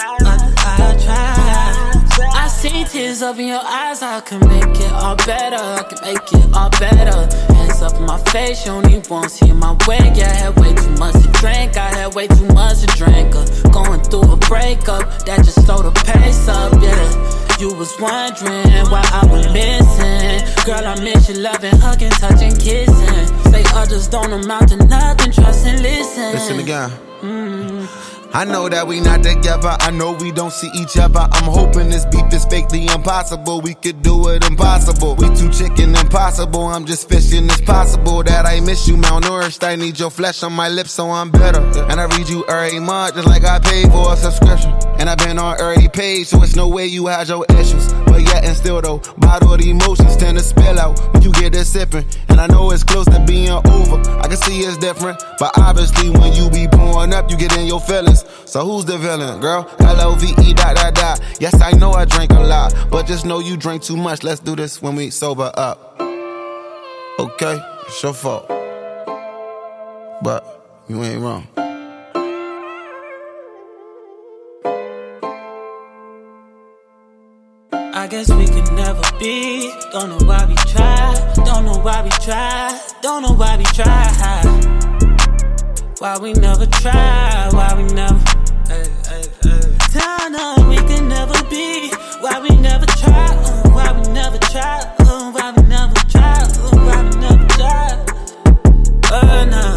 S4: I, I tried. I see tears up in your eyes. I can make it all better. I can make it all better. Hands up in my face. You only won't see my way. Yeah, I had way too much to drink. I had way too much to drink. Uh, going through a breakup that just slowed the pace up. Yeah. You was wondering why I was missing. Girl, I miss you loving, hugging, touching, kissing. Say others don't amount to nothing, trust and listen.
S5: Listen again. Mm. I know that we not together. I know we don't see each other. I'm hoping this beef is fake, the impossible. We could do it impossible. We too chicken impossible. I'm just fishing. It's possible that I miss you, malnourished. I need your flesh on my lips, so I'm better. And I read you every month, just like I paid for a subscription. And I've been on every page, so it's no way you had your issues. And still though, bottle the emotions tend to spill out when you get this sipping. And I know it's close to being over. I can see it's different, but obviously when you be pouring up, you get in your feelings. So who's the villain, girl? L-O-V-E dot dot dot. Yes, I know I drink a lot, but just know you drink too much. Let's do this when we sober up. Okay, it's your fault. But you ain't wrong.
S4: guess we could never be. Don't know why we try. Don't know why we try. Don't know why we try. Why we never try. Why we never. Hey, hey, hey. Don't know we could never be. Why we never try. Uh, why we never try. Uh, why we never try. Uh, why we never try. Uh, nah.